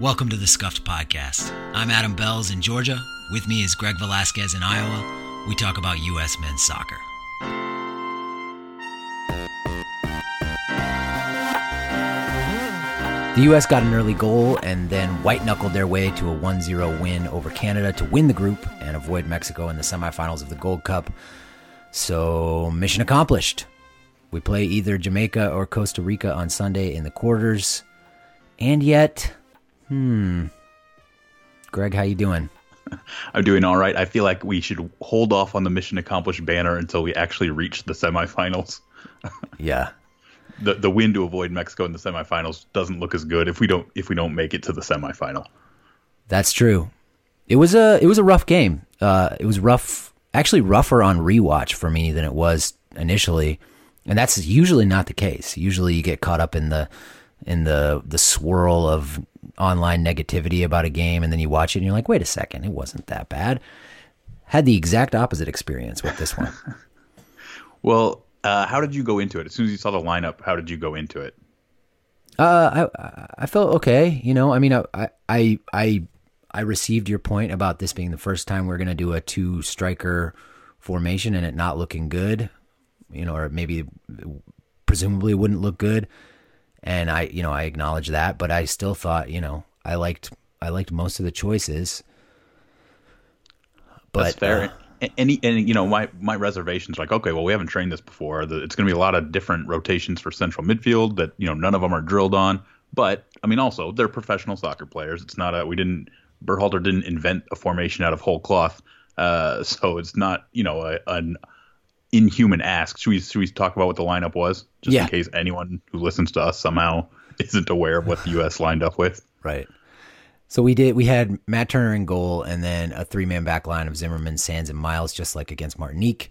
Welcome to the Scuffed Podcast. I'm Adam Belz in Georgia. With me is Greg Velasquez in Iowa. We talk about U.S. men's soccer. The U.S. got an early goal and then white knuckled their way to a 1 0 win over Canada to win the group and avoid Mexico in the semifinals of the Gold Cup. So, mission accomplished. We play either Jamaica or Costa Rica on Sunday in the quarters. And yet, hmm. Greg, how you doing? I'm doing all right. I feel like we should hold off on the mission accomplished banner until we actually reach the semifinals. yeah, the the win to avoid Mexico in the semifinals doesn't look as good if we don't if we don't make it to the semifinal. That's true. It was a it was a rough game. Uh, it was rough, actually rougher on rewatch for me than it was initially, and that's usually not the case. Usually, you get caught up in the in the the swirl of online negativity about a game, and then you watch it and you're like, wait a second, it wasn't that bad. Had the exact opposite experience with this one. well, uh, how did you go into it? As soon as you saw the lineup, how did you go into it? Uh, I I felt okay. You know, I mean, I I I I received your point about this being the first time we're going to do a two striker formation and it not looking good. You know, or maybe presumably wouldn't look good. And I, you know, I acknowledge that, but I still thought, you know, I liked I liked most of the choices. But That's fair. Uh, any and you know my my reservations like okay well we haven't trained this before it's going to be a lot of different rotations for central midfield that you know none of them are drilled on but i mean also they're professional soccer players it's not a we didn't Berhalter didn't invent a formation out of whole cloth uh, so it's not you know a, an inhuman ask should we should we talk about what the lineup was just yeah. in case anyone who listens to us somehow isn't aware of what the us lined up with right so we did. We had Matt Turner in goal, and then a three-man back line of Zimmerman, Sands, and Miles, just like against Martinique.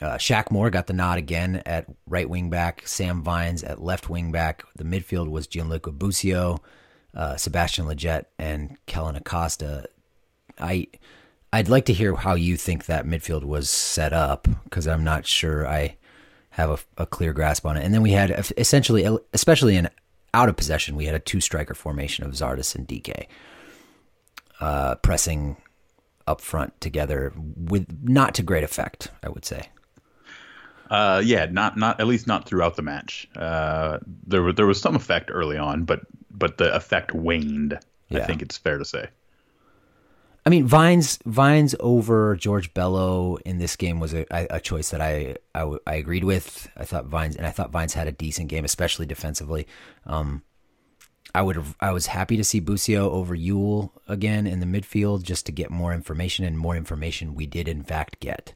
Uh, Shaq Moore got the nod again at right wing back. Sam Vines at left wing back. The midfield was Gianluca Busio, uh, Sebastian Lletget, and Kellyn Acosta. I I'd like to hear how you think that midfield was set up because I'm not sure I have a, a, clear grasp on it. And then we had essentially, especially in out of possession, we had a two striker formation of Zardes and Dike uh, pressing up front together with not to great effect, I would say. Uh, yeah, not not at least not throughout the match. Uh, there there was some effect early on, but but the effect waned. Yeah. I think it's fair to say. I mean, Vines Vines over George Bello in this game was a, a choice that I, I, I agreed with. I thought Vines and I thought Vines had a decent game, especially defensively. Um, I would have, I was happy to see Busio over Yueill again in the midfield just to get more information and more information we did in fact get.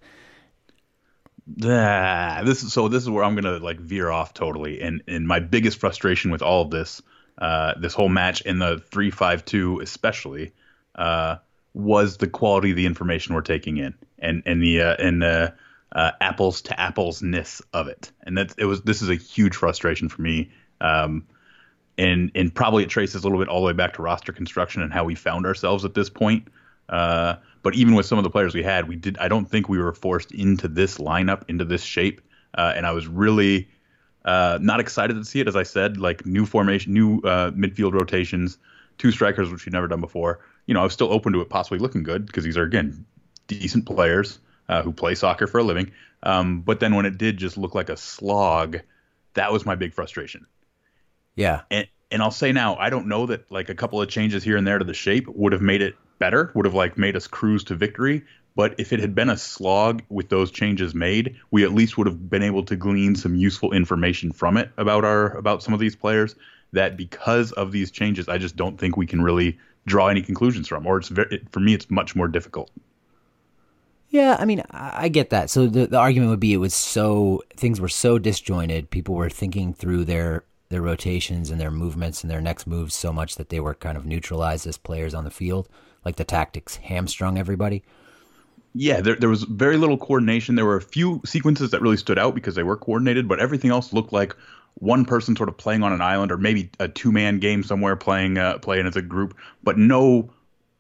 Ah, this is so this is where I'm gonna like veer off totally. And and my biggest frustration with all of this, uh, this whole match in the three five two especially, uh, was the quality of the information we're taking in and and the uh, and the uh, apples to apples ness of it. And that it was this is a huge frustration for me. Um, and and probably it traces a little bit all the way back to roster construction and how we found ourselves at this point. Uh, but even with some of the players we had, we did. I don't think we were forced into this lineup, into this shape. Uh, and I was really uh, not excited to see it. As I said, like new formation, new uh, midfield rotations, two strikers, which we've never done before you know, I was still open to it possibly looking good because these are again decent players uh, who play soccer for a living. Um, but then when it did just look like a slog, that was my big frustration. Yeah. And and I'll say now, I don't know that like a couple of changes here and there to the shape would have made it better, would have like made us cruise to victory. But if it had been a slog with those changes made, we at least would have been able to glean some useful information from it about our about some of these players. That because of these changes, I just don't think we can really draw any conclusions from, or it's very, for me, it's much more difficult. Yeah, I mean, I get that. So the, the argument would be it was so things were so disjointed. People were thinking through their their rotations and their movements and their next moves so much that they were kind of neutralized as players on the field. Like the tactics hamstrung everybody. Yeah, there, there was very little coordination. There were a few sequences that really stood out because they were coordinated, but everything else looked like one person sort of playing on an island, or maybe a two man game somewhere playing uh, playing as a group, but no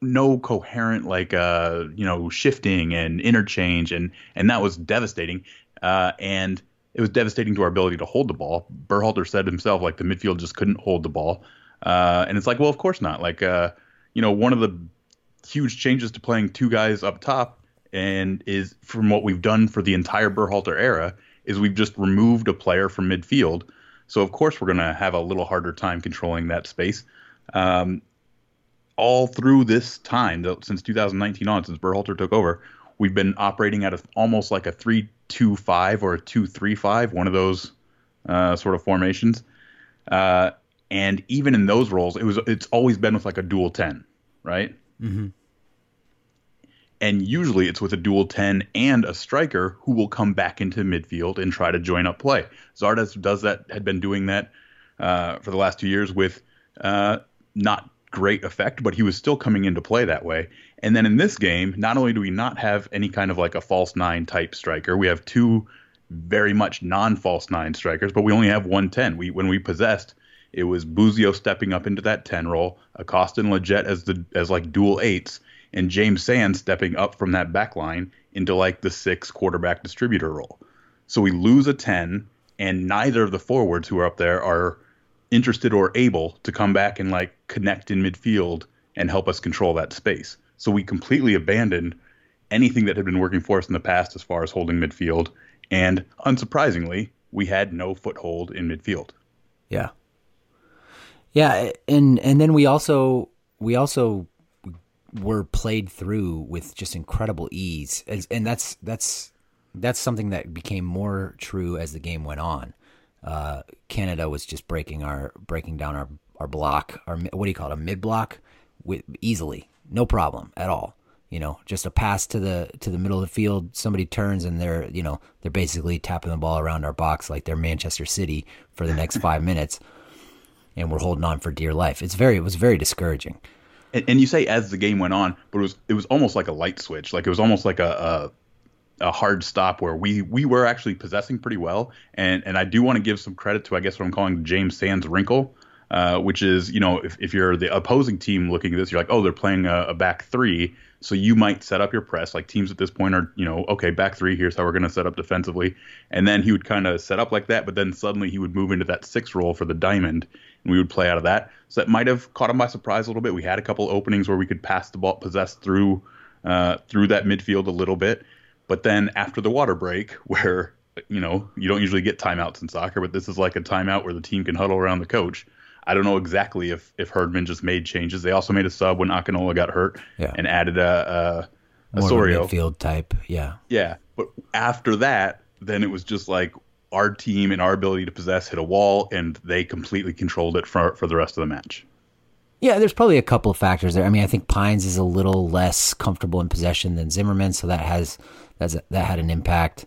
no coherent like uh you know shifting and interchange and and that was devastating uh and it was devastating to our ability to hold the ball. Berhalter said himself like the midfield just couldn't hold the ball. Uh, and it's like, well, of course not. Like, uh, you know, one of the huge changes to playing two guys up top and is from what we've done for the entire Berhalter era is we've just removed a player from midfield. So of course we're going to have a little harder time controlling that space. Um, all through this time, since 2019 on, since Berhalter took over, we've been operating at a, almost like a three-two-five or a two-three-five, one of those uh, sort of formations. Uh, and even in those roles, it was it's always been with like a dual ten, right? Mm-hmm. And usually it's with a dual 10 and a striker who will come back into midfield and try to join up play. Zardes does that, had been doing that uh, for the last two years with uh, not great effect, but he was still coming into play that way. And then in this game, not only do we not have any kind of like a false nine type striker, we have two very much non false nine strikers, but we only have one 10. We, when we possessed, it was Busio stepping up into that 10 role, Acosta and Lletget as the as like dual eights, and James Sands stepping up from that back line into like the six quarterback distributor role. So we lose a 10, and neither of the forwards who are up there are interested or able to come back and like connect in midfield and help us control that space. So we completely abandoned anything that had been working for us in the past as far as holding midfield. And unsurprisingly, we had no foothold in midfield. Yeah. Yeah, and and then we also we also were played through with just incredible ease, and that's that's that's something that became more true as the game went on. Uh, Canada was just breaking our breaking down our our block, our what do you call it, a mid block, with easily, no problem at all. You know, just a pass to the to the middle of the field, somebody turns and they're you know they're basically tapping the ball around our box like they're Manchester City for the next five minutes, and we're holding on for dear life. It's very it was very discouraging. And, and, you say as the game went on, but it was it was almost like a light switch. Like it was almost like a, a, a hard stop where we we were actually possessing pretty well. And and I do want to give some credit to I guess what I'm calling James Sands wrinkle. Uh, which is, you know, if, if you're the opposing team looking at this, you're like, oh, they're playing a, a back three. So you might set up your press. Like teams at this point are, you know, okay, back three, here's how we're going to set up defensively. And then he would kind of set up like that, but then suddenly he would move into that six role for the diamond and we would play out of that. So that might have caught him by surprise a little bit. We had a couple openings where we could pass the ball, possess through uh, through that midfield a little bit. But then after the water break, where you know you don't usually get timeouts in soccer, but this is like a timeout where the team can huddle around the coach. I don't know exactly if if Herdman just made changes. They also made a sub when Akinola got hurt yeah. and added a, a, a more Osorio midfield type. Yeah, yeah. But after that, then it was just like our team and our ability to possess hit a wall, and they completely controlled it for for the rest of the match. Yeah, there's probably a couple of factors there. I mean, I think Pines is a little less comfortable in possession than Zimmerman, so that has that's that had an impact.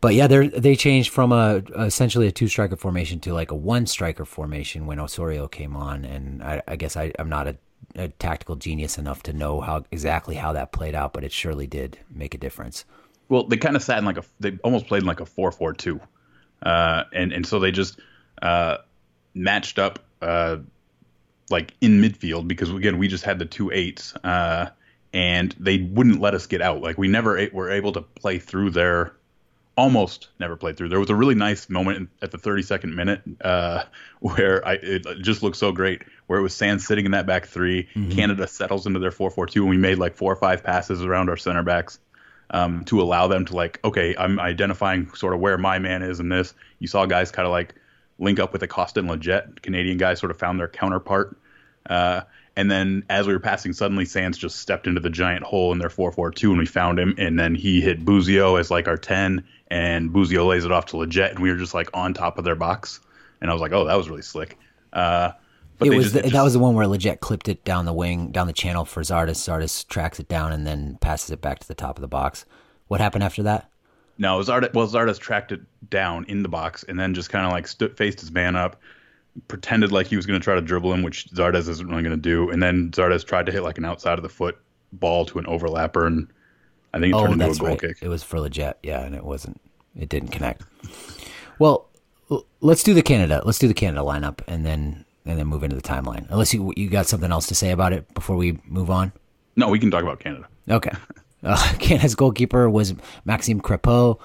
But yeah, they they changed from a essentially a two striker formation to like a one striker formation when Osorio came on, and I, I guess I, I'm not a, a tactical genius enough to know how exactly how that played out, but it surely did make a difference. Well, they kind of sat in like a they almost played in like a four four two, uh, and and so they just uh, matched up uh, like in midfield because again we just had the two eights, uh, and they wouldn't let us get out. Like we never were able to play through their almost never played through. There was a really nice moment at the 32nd minute uh, where I, it just looked so great, where it was Sands sitting in that back 3 mm-hmm. Canada settles into their 4 4 2, and we made like four or five passes around our center backs um, to allow them to like, okay, I'm identifying sort of where my man is in this. You saw guys kind of like link up with Acosta and Lletget. Canadian guys sort of found their counterpart. Uh, and then as we were passing, suddenly Sands just stepped into the giant hole in their 4-4-2, and we found him. And then he hit Busio as like our 10, and Busio lays it off to Lletget, and we were just like on top of their box. And I was like, oh, that was really slick. Uh, but it was just, the, it just, that was the one where Lletget clipped it down the wing, down the channel for Zardes. Zardes tracks it down and then passes it back to the top of the box. What happened after that? No, Zardes, well, Zardes tracked it down in the box and then just kind of like stood, faced his man up, pretended like he was going to try to dribble him, which Zardes isn't really going to do. And then Zardes tried to hit like an outside of the foot ball to an overlapper, and I think it oh, turned into a goal right. kick. It was for Lletget, yeah, and it wasn't. It didn't connect. well, let's do the Canada. Let's do the Canada lineup, and then and then move into the timeline. Unless you you got something else to say about it before we move on. No, we can talk about Canada. Okay. Uh, Canada's goalkeeper was Maxime Crepeau.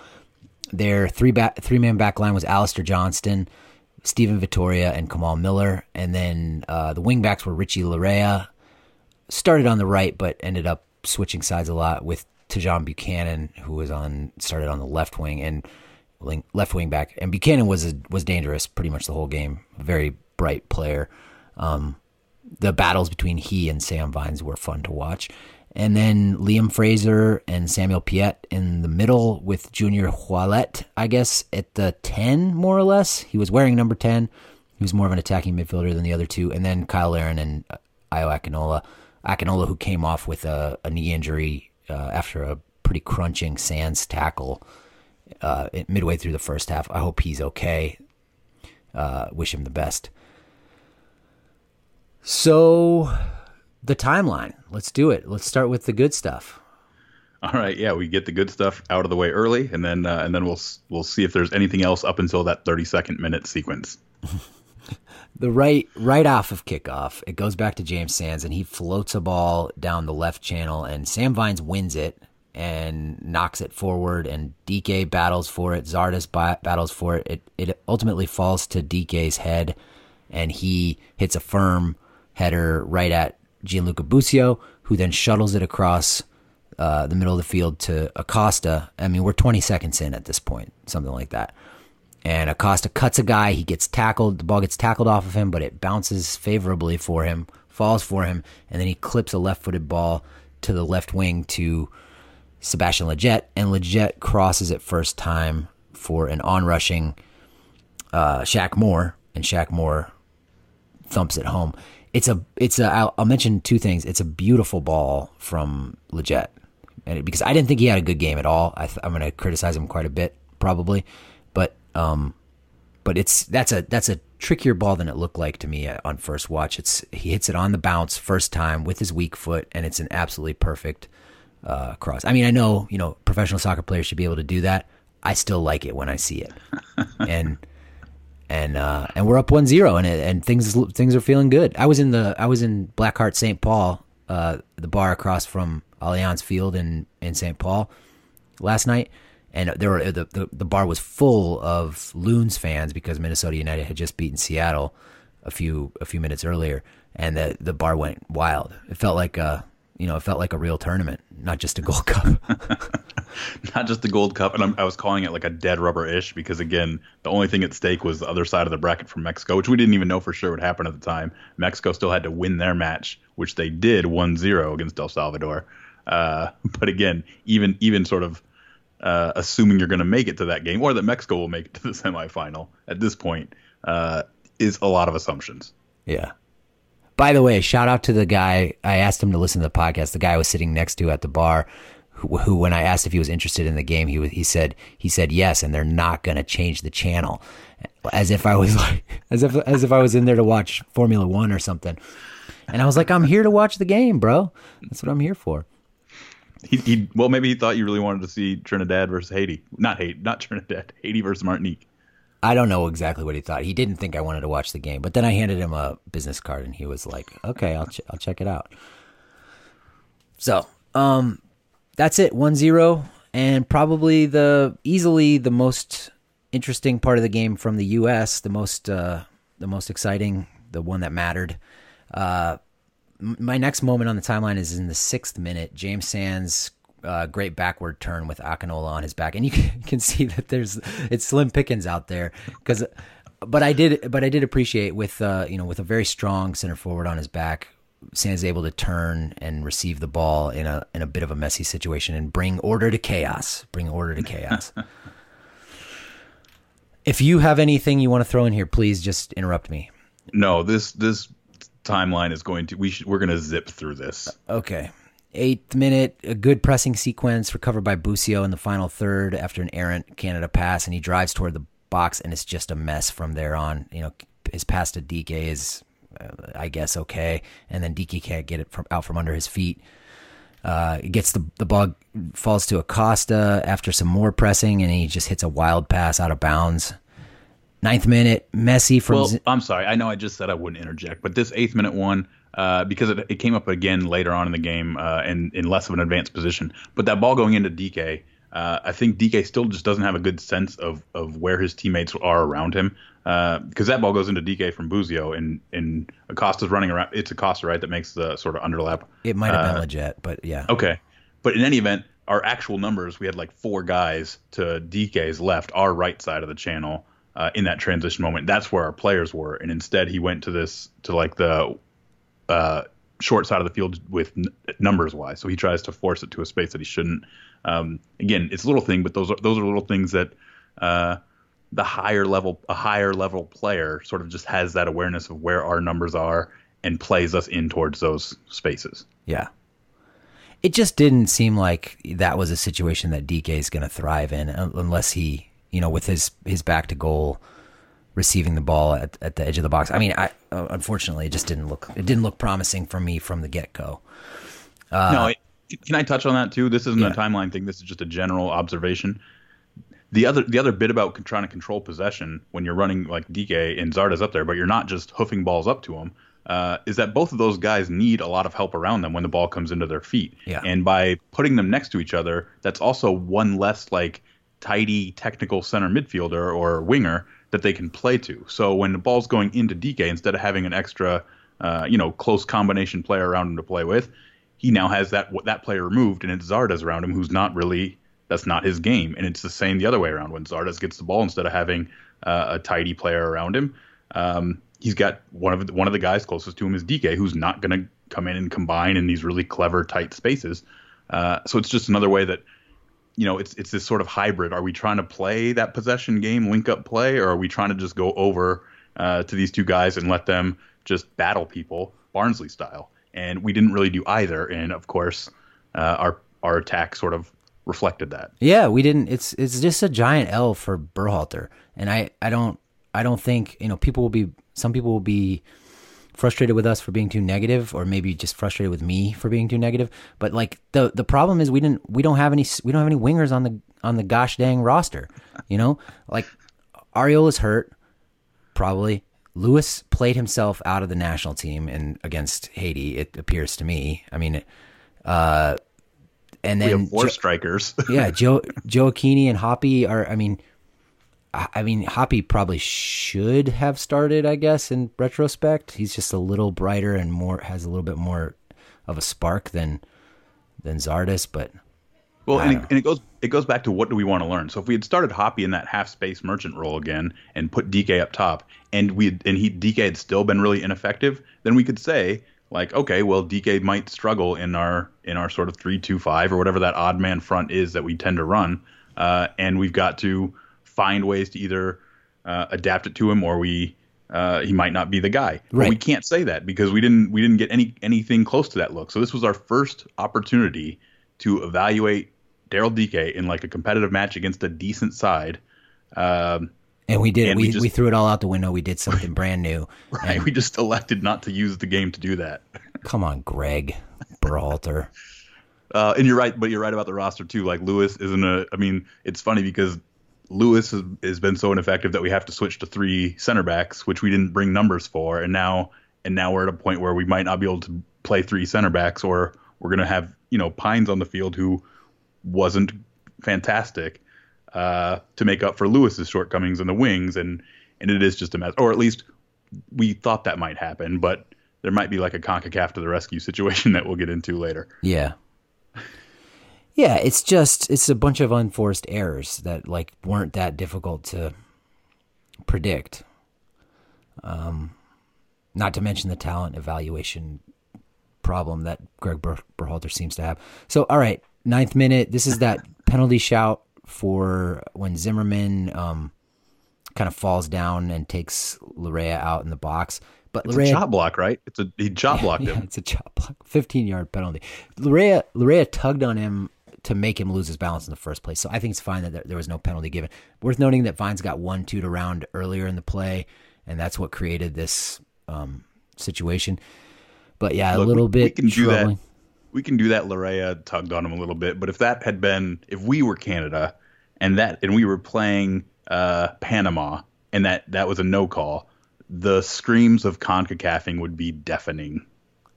Their three back three man back line was Alistair Johnston, Steven Vitória and Kamal Miller, and then uh, the wingbacks were Richie Laryea. Started on the right, but ended up switching sides a lot with Tajon Buchanan, who was on started on the left wing and left wing back. And Buchanan was a, was dangerous pretty much the whole game. Very bright player. Um, the battles between he and Sam Vines were fun to watch. And then Liam Fraser and Samuel Piette in the middle with Junior Hoilett, I guess, at the 10, more or less. He was wearing number 10. He was more of an attacking midfielder than the other two. And then Kyle Larin and uh, Ayo Akinola. Akinola, who came off with a, a knee injury uh, after a pretty crunching Sands tackle uh, midway through the first half. I hope he's okay. Uh, wish him the best. So, the timeline. Let's do it. Let's start with the good stuff. All right, yeah, we get the good stuff out of the way early, and then uh, and then we'll we'll see if there's anything else up until that 30 second minute sequence. the right right off of kickoff, it goes back to James Sands, and he floats a ball down the left channel, and Sam Vines wins it and knocks it forward, and Dike battles for it. Zardes battles for it. It it ultimately falls to Dike's head, and he hits a firm header right at Gianluca Busio, who then shuttles it across uh, the middle of the field to Acosta. I mean, we're 20 seconds in at this point, something like that. And Acosta cuts a guy. He gets tackled. The ball gets tackled off of him, but it bounces favorably for him, falls for him, and then he clips a left footed ball to the left wing to Sebastian Lletget, and Lletget crosses it first time for an onrushing uh, Shaq Moore, and Shaq Moore thumps it home. It's a, it's a. I'll, I'll mention two things. It's a beautiful ball from Lletget, and it, because I didn't think he had a good game at all. I am going to criticize him quite a bit, probably, but um, but it's that's a that's a trickier ball than it looked like to me on first watch. It's he hits it on the bounce first time with his weak foot, and it's an absolutely perfect uh, cross. I mean, I know you know professional soccer players should be able to do that. I still like it when I see it, and and uh, and we're up 1-0 and and things things are feeling good. I was in the I was in Blackheart St. Paul, uh, the bar across from Allianz Field in in St. Paul last night, and there were the, the the bar was full of Loons fans because Minnesota United had just beaten Seattle a few a few minutes earlier, and the the bar went wild. It felt like a you know, it felt like a real tournament, not just a Gold Cup. not just the Gold Cup, and I'm, i was calling it like a dead rubber ish because again, the only thing at stake was the other side of the bracket from Mexico, which we didn't even know for sure would happen at the time. Mexico still had to win their match, which they did 1-0 against El Salvador. Uh, but again, even even sort of uh, assuming you're going to make it to that game or that Mexico will make it to the semifinal at this point uh, is a lot of assumptions. Yeah, by the way, shout out to the guy. I asked him to listen to the podcast. The guy I was sitting next to at the bar, who, who when I asked if he was interested in the game, he was, he said he said yes, and they're not going to change the channel, as if I was like as if as if I was in there to watch Formula One or something. And I was like, I'm here to watch the game, bro. That's what I'm here for. He, he well, maybe he thought you really wanted to see Trinidad versus Haiti, not Haiti, not Trinidad, Haiti versus Martinique. I don't know exactly what he thought. He didn't think I wanted to watch the game, but then I handed him a business card, and he was like, "Okay, I'll ch- I'll check it out." So, um, that's it. 1-0 and probably the easily the most interesting part of the game from the U.S. The most uh, the most exciting, the one that mattered. Uh, my next moment on the timeline is in the sixth minute. James Sands uh, great backward turn with Akinola on his back, and you can, can see that there's it's slim pickings out there because. But I did, but I did appreciate with uh, you know with a very strong center forward on his back, Sands able to turn and receive the ball in a in a bit of a messy situation and bring order to chaos. Bring order to chaos. if you have anything you want to throw in here, please just interrupt me. No, this this timeline is going to we should we're going to zip through this. Okay eighth minute, a good pressing sequence recovered by Busio in the final third after an errant Canada pass, and he drives toward the box, and it's just a mess from there on. You know, his pass to Dike is, uh, I guess, okay, and then Dike can't get it from out from under his feet. Uh, gets the the ball falls to Acosta after some more pressing, and he just hits a wild pass out of bounds. Ninth minute, Messy from. Well, I'm sorry. I know I just said I wouldn't interject, but this eighth minute one, uh, because it, it, came up again later on in the game uh, in, in less of an advanced position. But that ball going into Dike, Uh, I think Dike still just doesn't have a good sense of of where his teammates are around him because uh, that ball goes into Dike from Busio and and Acosta's running around. It's Acosta right that makes the sort of underlap. It might have been uh, Lletget, but yeah. Okay, but in any event, our actual numbers we had like four guys to Dike's left, our right side of the channel. Uh, in that transition moment, that's where our players were, and instead he went to this to like the uh, short side of the field with n- numbers wise. So he tries to force it to a space that he shouldn't. Um, again, it's a little thing, but those are those are little things that uh, the higher level a higher level player sort of just has that awareness of where our numbers are and plays us in towards those spaces. Yeah. It just didn't seem like that was a situation that Dike is going to thrive in unless he, you know, with his his back to goal receiving the ball at, at the edge of the box. I mean, I unfortunately it just didn't look it didn't look promising for me from the get go. Uh, no, can I touch on that too? This isn't yeah. a timeline thing. This is just a general observation. The other the other bit about trying to control possession when you're running like Dike and Zardes up there, but you're not just hoofing balls up to them, uh, is that both of those guys need a lot of help around them when the ball comes into their feet. Yeah. And by putting them next to each other, that's also one less like tidy technical center midfielder or winger that they can play to. So when the ball's going into Dike, instead of having an extra, uh, you know, close combination player around him to play with, he now has that that player removed, and it's Zardes around him, who's not really that's not his game. And it's the same the other way around when Zardes gets the ball instead of having uh, a tidy player around him. Um, he's got one of the, one of the guys closest to him is Dike, who's not going to come in and combine in these really clever tight spaces. Uh, so it's just another way that you know it's it's this sort of hybrid. Are we trying to play that possession game, link up play, or are we trying to just go over uh, to these two guys and let them just battle people Barnsley style? And we didn't really do either. And of course, uh, our our attack sort of reflected that. Yeah, we didn't. It's it's just a giant L for Berhalter, and I I don't I don't think you know people will be some people will be frustrated with us for being too negative or maybe just frustrated with me for being too negative. But like the the problem is we didn't we don't have any we don't have any wingers on the on the gosh dang roster you know? Like Arriola's hurt probably. Lewis played himself out of the national team and against Haiti it appears to me. I mean uh and then we have four jo- strikers. Yeah Joe Gioacchini and Hoppe are I mean I mean, Hoppe probably should have started, I guess, in retrospect. He's just a little brighter and more has a little bit more of a spark than than Zardes, but well, and it, and it, goes it goes back to what do we want to learn. So if we had started Hoppe in that half space merchant role again and put Dike up top, and we and he Dike had still been really ineffective, then we could say like, okay, well Dike might struggle in our in our sort of three two five or whatever that odd man front is that we tend to run, uh, and we've got to find ways to either uh, adapt it to him or we uh, he might not be the guy. Right. But we can't say that because we didn't we didn't get any anything close to that look. So this was our first opportunity to evaluate Daryl Dike in like a competitive match against a decent side. Um, and we did. And we, we, just, we, threw it all out the window. We did something brand new. Right. we just elected not to use the game to do that. Come on, Gregg Berhalter. Uh, and you're right, but you're right about the roster too. Like Lewis isn't a. I mean, it's funny because Lewis has, has, been so ineffective that we have to switch to three center backs, which we didn't bring numbers for, and now and now we're at a point where we might not be able to play three center backs, or we're going to have you know Pines on the field who wasn't fantastic uh, to make up for Lewis's shortcomings in the wings, and and it is just a mess, or at least we thought that might happen, but there might be like a Concacaf to the rescue situation that we'll get into later. Yeah, yeah, it's just it's a bunch of unforced errors that like weren't that difficult to predict. Um, not to mention the talent evaluation problem that Gregg Ber- Berhalter seems to have. So, all right, ninth minute. This is that penalty shout for when Zimmerman um, kind of falls down and takes Laryea out in the box. But it's Laryea, a chop block, right? It's a he chop blocked yeah, him. It's a chop block, fifteen yard penalty. Laryea Laryea tugged on him to make him lose his balance in the first place. So I think it's fine that there, there was no penalty given. Worth noting that Vines got one two to round earlier in the play, and that's what created this um, situation. But yeah, Look, a little we, bit we can troubling. Do that. We can do that. Laryea tugged on him a little bit, but if that had been, if we were Canada, and that, and we were playing uh, Panama, and that that was a no call, the screams of Concacafing would be deafening.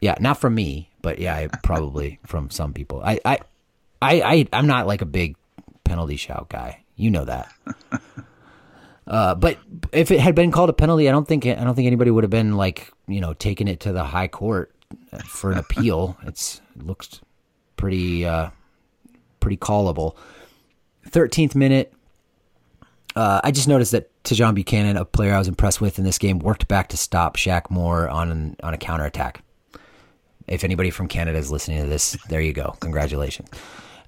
Yeah, not from me, but yeah, probably from some people. I, I I, I I'm not like a big penalty shout guy. You know that. uh, but if it had been called a penalty, I don't think I don't think anybody would have been like you know taking it to the high court for an appeal. it's it looks pretty uh, pretty callable. Thirteenth minute. Uh, I just noticed that Tajon Buchanan, a player I was impressed with in this game, worked back to stop Shaq Moore on an, on a counterattack. If anybody from Canada is listening to this, there you go. Congratulations.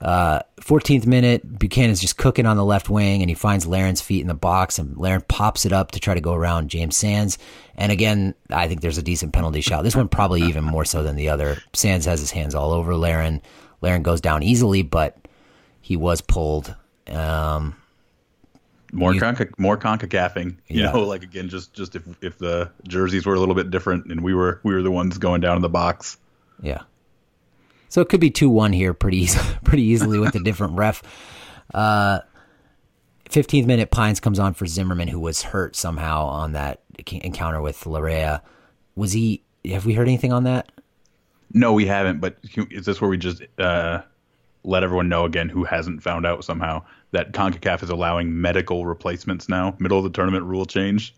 Uh, 14th minute, Buchanan's just cooking on the left wing, and he finds Larin's feet in the box, and Larin pops it up to try to go around James Sands. And again, I think there's a decent penalty shot. This one probably even more so than the other. Sands has his hands all over Larin. Larin goes down easily, but he was pulled. Um, more conca, more concacafing, you yeah. know, like again, just just if if the jerseys were a little bit different and we were we were the ones going down in the box. Yeah. So it could be two one here pretty easy, pretty easily with a different ref. Uh, 15th minute, Pines comes on for Zimmerman, who was hurt somehow on that encounter with Laryea. Was he? Have we heard anything on that? No, we haven't. But is this where we just uh, let everyone know again who hasn't found out somehow that CONCACAF is allowing medical replacements now? Middle of the tournament rule change.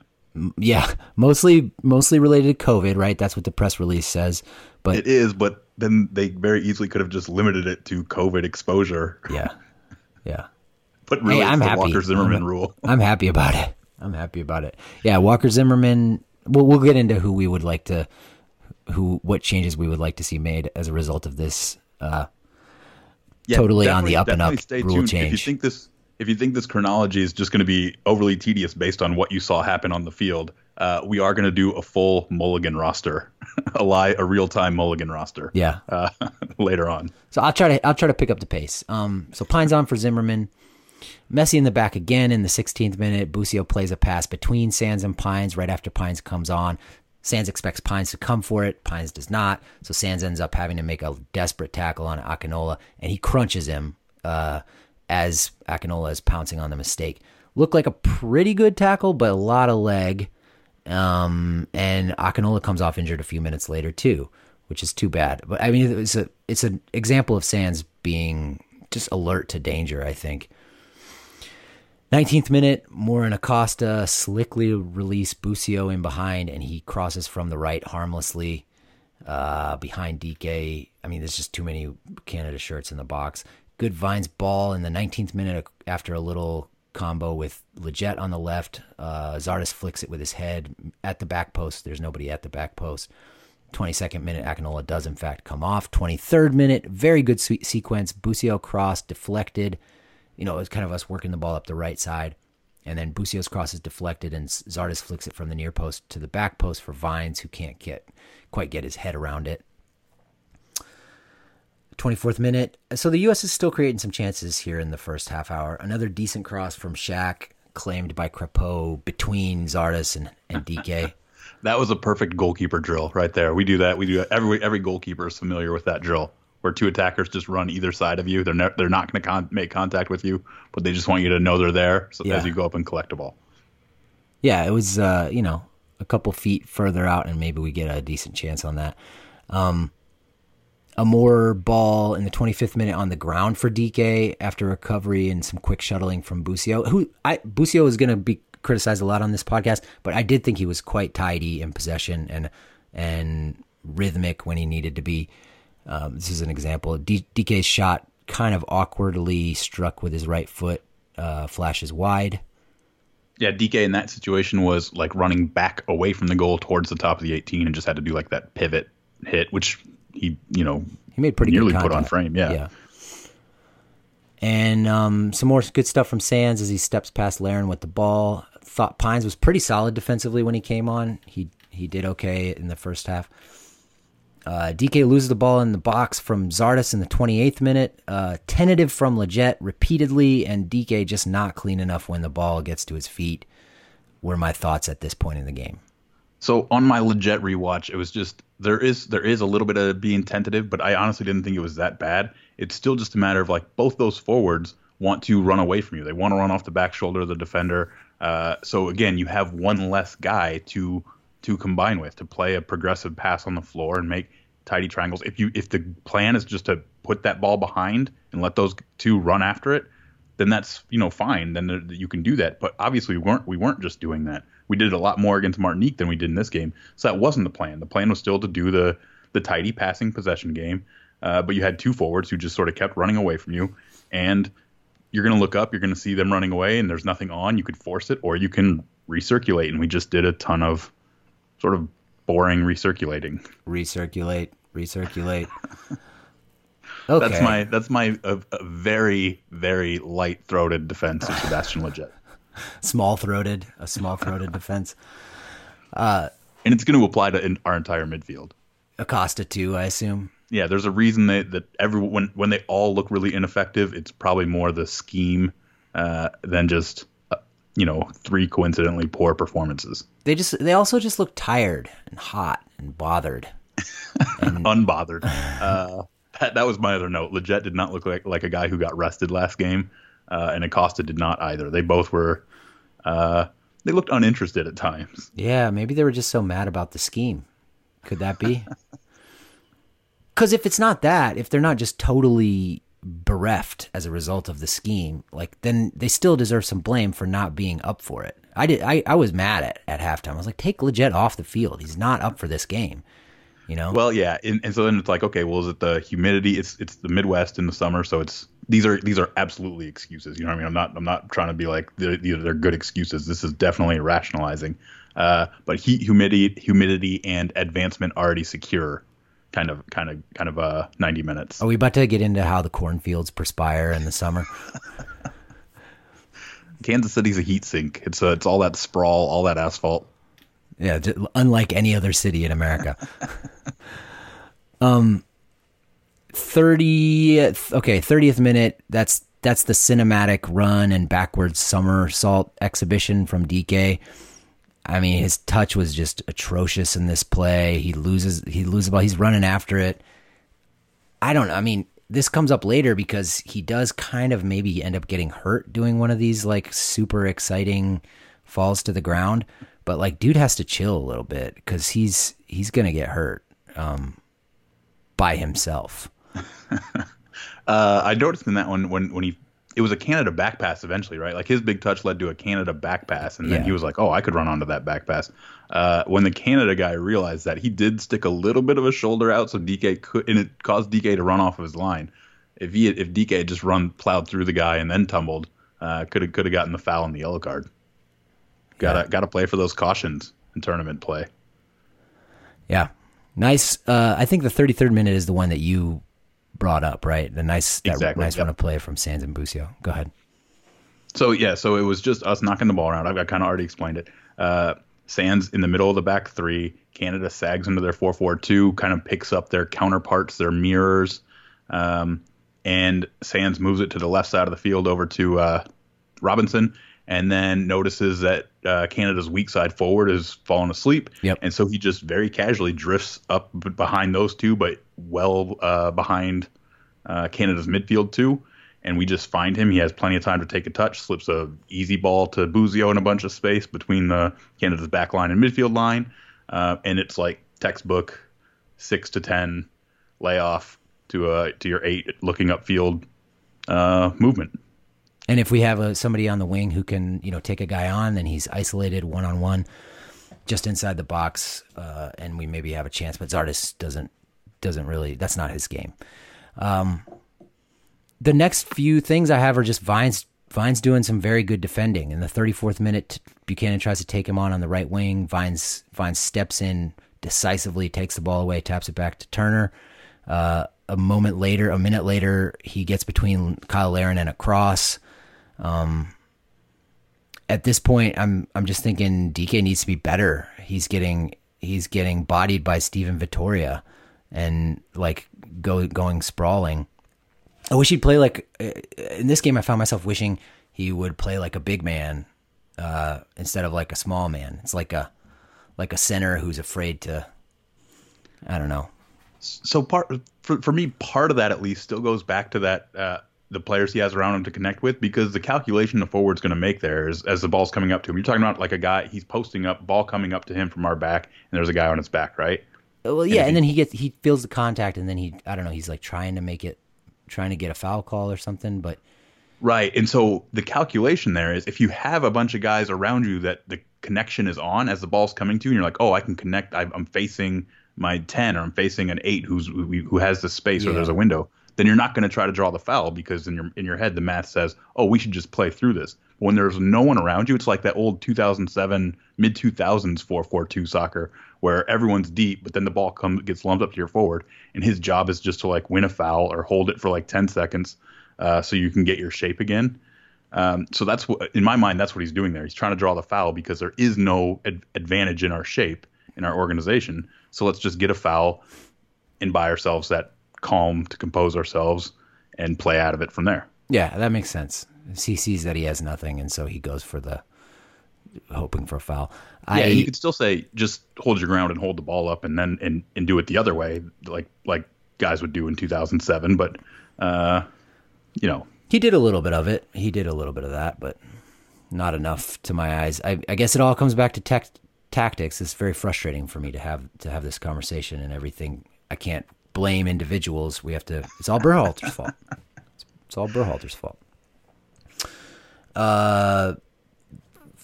Yeah, mostly mostly related to COVID, right? That's what the press release says. But it is, but then they very easily could have just limited it to COVID exposure. Yeah, yeah. but really, hey, I'm happy. Walker Zimmerman I'm, rule. I'm happy about it. I'm happy about it. Yeah, Walker Zimmerman. We'll we'll get into who we would like to, who what changes we would like to see made as a result of this. Uh, yeah, totally on the up and up rule change. If you think this, if you think this chronology is just going to be overly tedious based on what you saw happen on the field, uh, we are going to do a full mulligan roster, a lie, a real time mulligan roster. Yeah. Uh, later on. So I'll try to I'll try to pick up the pace. Um, so Pines on for Zimmerman. Messy in the back again in the 16th minute. Busio plays a pass between Sands and Pines right after Pines comes on. Sands expects Pines to come for it. Pines does not. So Sands ends up having to make a desperate tackle on Akinola, and he crunches him uh, as Akinola is pouncing on the mistake. Looked like a pretty good tackle, but a lot of leg. Um, and Akinola comes off injured a few minutes later too, which is too bad. But I mean, it's a it's an example of Sands being just alert to danger. I think. 19th minute, Moore and Acosta slickly release Busio in behind, and he crosses from the right harmlessly uh, behind DK. I mean, there's just too many Canada shirts in the box. Good Vines ball in the 19th minute after a little combo with Lletget on the left. Uh, Zardes flicks it with his head at the back post. There's nobody at the back post. 22nd minute, Akinola does in fact come off. 23rd minute, very good sequence. Busio cross deflected. You know, it was kind of us working the ball up the right side. And then Busio's cross is deflected, and Zardes flicks it from the near post to the back post for Vines, who can't get quite get his head around it. 24th minute. So the U.S. is still creating some chances here in the first half hour. Another decent cross from Shaq, claimed by Crepeau between Zardes and, and Dike. that was a perfect goalkeeper drill right there. We do that. We do that. Every every goalkeeper is familiar with that drill, where two attackers just run either side of you. They're ne- they're not going to con- make contact with you, but they just want you to know they're there so, yeah. as you go up and collect a ball. Yeah, it was uh, you know a couple feet further out, and maybe we get a decent chance on that. Um, a more ball in the 25th minute on the ground for Dike after recovery and some quick shuttling from Busio. Who I Busio is going to be criticized a lot on this podcast, but I did think he was quite tidy in possession and and rhythmic when he needed to be. Um, this is an example. D- Dike's shot kind of awkwardly struck with his right foot, uh, flashes wide. Yeah, Dike in that situation was like running back away from the goal towards the top of the 18 and just had to do like that pivot hit, which he you know he made pretty nearly put on frame. Yeah. Yeah. And um, some more good stuff from Sands as he steps past Larin with the ball. Thought Pines was pretty solid defensively when he came on. He he did okay in the first half. Uh, Dike loses the ball in the box from Zardes in the 28th minute. Uh, tentative from Lletget repeatedly, and Dike just not clean enough when the ball gets to his feet. Were my thoughts at this point in the game. So on my Lletget rewatch, it was just there is there is a little bit of being tentative, but I honestly didn't think it was that bad. It's still just a matter of like both those forwards want to run away from you. They want to run off the back shoulder of the defender. Uh, so again, you have one less guy to to combine with to play a progressive pass on the floor and make tidy triangles. If you if the plan is just to put that ball behind and let those two run after it, then that's you know fine. Then there, you can do that. But obviously we weren't we weren't just doing that. We did a lot more against Martinique than we did in this game. So that wasn't the plan. The plan was still to do the the tidy passing possession game. Uh, but you had two forwards who just sort of kept running away from you, and you're going to look up, you're going to see them running away, and there's nothing on. You could force it, or you can recirculate. And we just did a ton of sort of boring recirculating. Recirculate, recirculate. Okay. That's my that's my a, a very very light throated defense of Sebastian Lletget. small throated, a small throated defense. and it's going to apply to in, our entire midfield. Acosta too, I assume. Yeah, there's a reason that that everyone when, when they all look really ineffective, it's probably more the scheme uh, than just uh, you know three coincidentally poor performances. They just they also just look tired and hot and bothered. Unbothered. Uh, that, that was my other note. Lletget did not look like like a guy who got rested last game, uh, and Acosta did not either. They both were. Uh, they looked uninterested at times. Yeah, maybe they were just so mad about the scheme. Could that be? Because if it's not that, if they're not just totally bereft as a result of the scheme, like then they still deserve some blame for not being up for it. I did. I, I was mad at at halftime. I was like, take Lletget off the field. He's not up for this game. You know. Well, yeah, and, and so then it's like, okay, well, is it the humidity? It's it's the Midwest in the summer, so it's these are these are absolutely excuses. You know what I mean? I'm not I'm not trying to be like they're, they're good excuses. This is definitely rationalizing. Uh, but heat, humidity, humidity, and advancement already secure. Kind of, kind of, kind of. Uh, 90 minutes. Are we about to get into how the cornfields perspire in the summer? Kansas City's a heat sink. It's uh, it's all that sprawl, all that asphalt. Yeah, unlike any other city in America. um, thirtieth. Okay, thirtieth minute. That's that's the cinematic run and backwards somersault exhibition from Dike. I mean, his touch was just atrocious in this play. He loses. He loses ball. He's running after it. I don't know. I mean, this comes up later because he does kind of maybe end up getting hurt doing one of these like super exciting falls to the ground. But like, dude has to chill a little bit because he's he's gonna get hurt um, by himself. Uh, I noticed in that one when when he it was a Canada back pass eventually, right? Like his big touch led to a Canada back pass, and then Yeah. he was like, "Oh, I could run onto that back pass." Uh, when the Canada guy realized that, he did stick a little bit of a shoulder out, so Dike could, and it caused Dike to run off of his line. If he if Dike had just run plowed through the guy and then tumbled, uh, could have could have gotten the foul and the yellow card. Gotta gotta play for those cautions in tournament play. Yeah, nice. Uh, I think the 33rd minute is the one that you brought up, right? The nice that Exactly, nice yep. run of play from Sands and Busio. Go ahead. So yeah, so it was just us knocking the ball around. I've kind of already explained it. Uh, Sands in the middle of the back three. Canada sags into their four four two, kind of picks up their counterparts, their mirrors, um, and Sands moves it to the left side of the field over to uh, Robinson, and then notices that uh, Canada's weak side forward is fallen asleep. Yep. And so he just very casually drifts up behind those two, but well uh, behind uh, Canada's midfield too. And we just find him. He has plenty of time to take a touch. Slips a easy ball to Busio in a bunch of space between the Canada's back line and midfield line. Uh, and it's like textbook six to ten layoff to uh to your eight looking upfield uh, movement. And if we have a, somebody on the wing who can, you know, take a guy on, then he's isolated one on one, just inside the box, uh, and we maybe have a chance. But Zardes doesn't doesn't really. That's not his game. Um, the next few things I have are just Vines. Vines doing some very good defending. In the 34th minute, Buchanan tries to take him on on the right wing. Vines Vines steps in decisively, takes the ball away, taps it back to Turner. Uh, a moment later, a minute later, he gets between Kyle Larin and a cross. at this point, I'm I'm just thinking Dike needs to be better. He's getting he's getting bodied by Steven Vitória, and like go going sprawling. I wish he'd play like uh, in this game. I found myself wishing he would play like a big man uh, instead of like a small man. It's like a like a center who's afraid to. I don't know. so part for, for me part of that at least still goes back to that uh, the players he has around him to connect with because the calculation the forward's going to make there is as the ball's coming up to him you're talking about like a guy he's posting up ball coming up to him from our back and there's a guy on his back right Well, yeah, and then he gets he feels the contact, and then he I don't know. He's like trying to make it, trying to get a foul call or something, but Right. And so the calculation there is if you have a bunch of guys around you that the connection is on as the ball's coming to you, and you're like, oh, I can connect. I'm facing my 10 or I'm facing an 8 who's who has the space yeah. or there's a window, then you're not going to try to draw the foul because in your in your head the math says, "Oh, we should just play through this." When there's no one around you, it's like that old 2007 mid 2000s 4-4-2 soccer where everyone's deep, but then the ball comes gets lumped up to your forward and his job is just to like win a foul or hold it for like 10 seconds uh, so you can get your shape again. Um, so that's what, in my mind, that's what he's doing there. He's trying to draw the foul because there is no ad- advantage in our shape in our organization. So let's just get a foul and buy ourselves that calm to compose ourselves and play out of it from there. Yeah, that makes sense. He sees that he has nothing, and so he goes for the hoping for a foul. Yeah, I, you could still say just hold your ground and hold the ball up, and then and, and do it the other way, like like guys would do in 2007. But uh, you know, he did a little bit of it. He did a little bit of that, but not enough to my eyes. I, I guess it all comes back to tech, tactics. It's very frustrating for me to have to have this conversation and everything. I can't blame individuals. We have to. It's all Berhalter's fault. It's, it's all Berhalter's fault. Uh,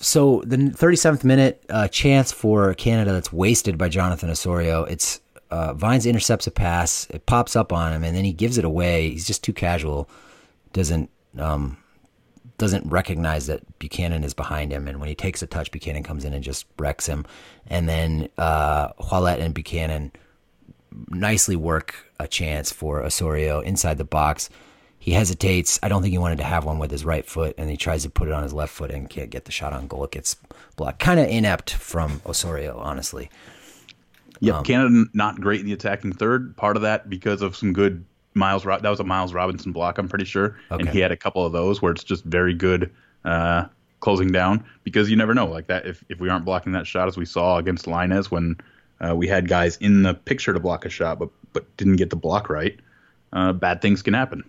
so the 37th minute uh, chance for Canada that's wasted by Jonathan Osorio. It's uh, Vines intercepts a pass. It pops up on him, and then he gives it away. He's just too casual. Doesn't um, doesn't recognize that Buchanan is behind him, and when he takes a touch, Buchanan comes in and just wrecks him. And then uh, and Buchanan nicely work a chance for Osorio inside the box. He hesitates. I don't think he wanted to have one with his right foot, and he tries to put it on his left foot and can't get the shot on goal. It gets blocked. Kind of inept from Osorio, honestly. Yep, um, Canada not great in the attacking third. Part of that because of some good Miles. That was a Miles Robinson block, I'm pretty sure, okay. and he had a couple of those where it's just very good uh, closing down. Because you never know, like that, if if we aren't blocking that shot as we saw against Lainez when uh, we had guys in the picture to block a shot, but but didn't get the block right, uh, bad things can happen.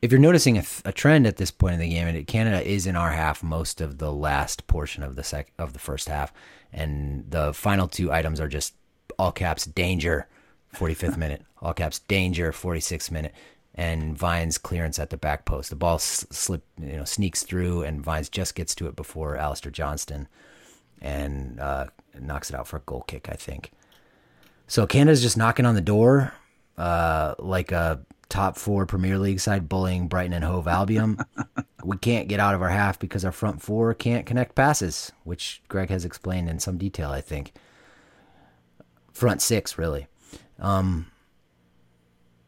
If you're noticing a, th- a, trend at this point in the game, and Canada is in our half most of the last portion of the sec of the first half, and the final two items are just all caps danger 45th minute, all caps danger 46th minute, and Vines clearance at the back post. The ball slip, you know, sneaks through, and Vines just gets to it before Alistair Johnston, and uh, knocks it out for a goal kick, I think. So Canada's just knocking on the door, uh, like a top four Premier League side bullying Brighton and Hove Albion. we can't get out of our half because our front four can't connect passes, which Greg has explained in some detail, I think front six really. Um,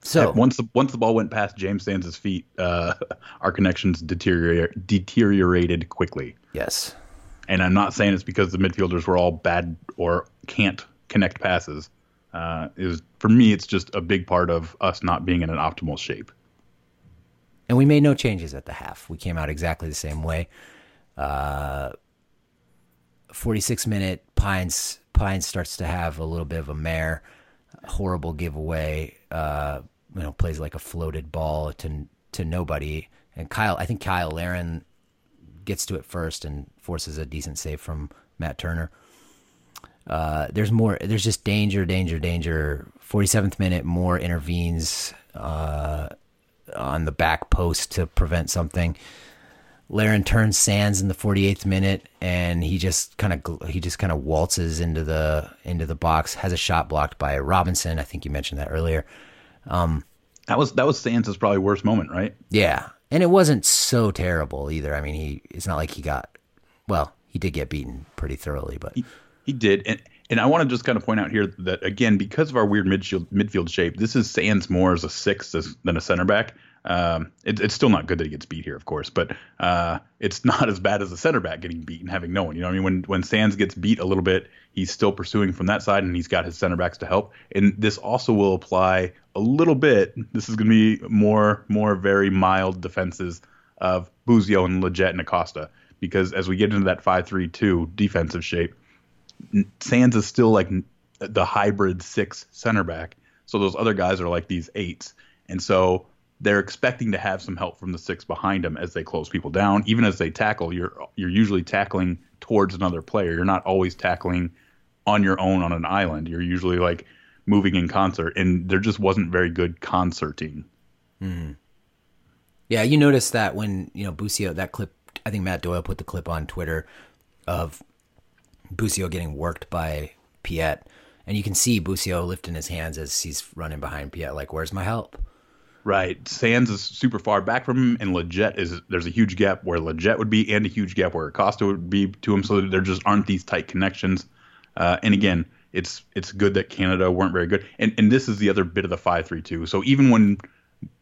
so once the once the ball went past James Sands' feet, uh, our connections deteriorate, deteriorated quickly. Yes, and I'm not saying it's because the midfielders were all bad or can't connect passes. Uh, is for me, it's just a big part of us not being in an optimal shape. And we made no changes at the half. We came out exactly the same way. Uh, 46 minute Pines Pine starts to have a little bit of a mare, horrible giveaway. Uh, you know, plays like a floated ball to to nobody. And Kyle, I think Kyle Larin gets to it first and forces a decent save from Matt Turner. Uh, there's more. There's just danger, danger, danger. 47th minute, Moore intervenes uh, on the back post to prevent something. Larin turns Sands in the 48th minute, and he just kind of he just kind of waltzes into the into the box. Has a shot blocked by Robinson. I think you mentioned that earlier. Um, that was that was Sands' probably worst moment, right? Yeah, and it wasn't so terrible either. I mean, he it's not like he got well, he did get beaten pretty thoroughly, but he, he did. And and I want to just kind of point out here that again, because of our weird midfield midfield shape, this is Sands more as a six than a center back. Um, it, it's still not good that he gets beat here, of course, but uh, it's not as bad as a center back getting beat and having no one. You know, I mean, when when Sands gets beat a little bit, he's still pursuing from that side, and he's got his center backs to help. And this also will apply a little bit. This is going to be more more very mild defenses of Busio and Lletget and Acosta, because as we get into that five-three-two defensive shape, Sands is still like the hybrid six center back. So those other guys are like these eights, and so they're expecting to have some help from the six behind them as they close people down. Even as they tackle, you're you're usually tackling towards another player. You're not always tackling on your own on an island. You're usually like moving in concert, and there just wasn't very good concerting. Mm. Yeah, you noticed that when you know Busio that clip. I think Matt Doyle put the clip on Twitter of Busio getting worked by Piette, and you can see Busio lifting his hands as he's running behind Piette, like, "Where's my help?" Right. Sands is super far back from him, and Lletget is there's a huge gap where Lletget would be, and a huge gap where Acosta would be to him. So there just aren't these tight connections. Uh, and again, it's it's good that Canada weren't very good. And and this is the other bit of the five three two. So even when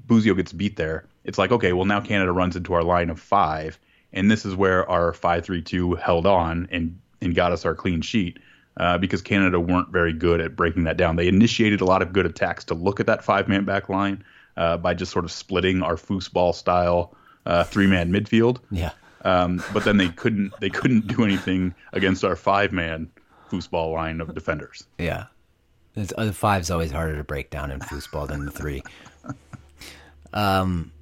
Busio gets beat there, it's like okay, well now Canada runs into our line of five, and this is where our five three two held on and and got us our clean sheet. Uh, because Canada weren't very good at breaking that down. They initiated a lot of good attacks to look at that five man back line uh, by just sort of splitting our foosball style uh, three man midfield. Yeah. Um, but then they couldn't they couldn't do anything against our five man foosball line of defenders. Yeah. It's, uh, the five's always harder to break down in foosball than the three. Um,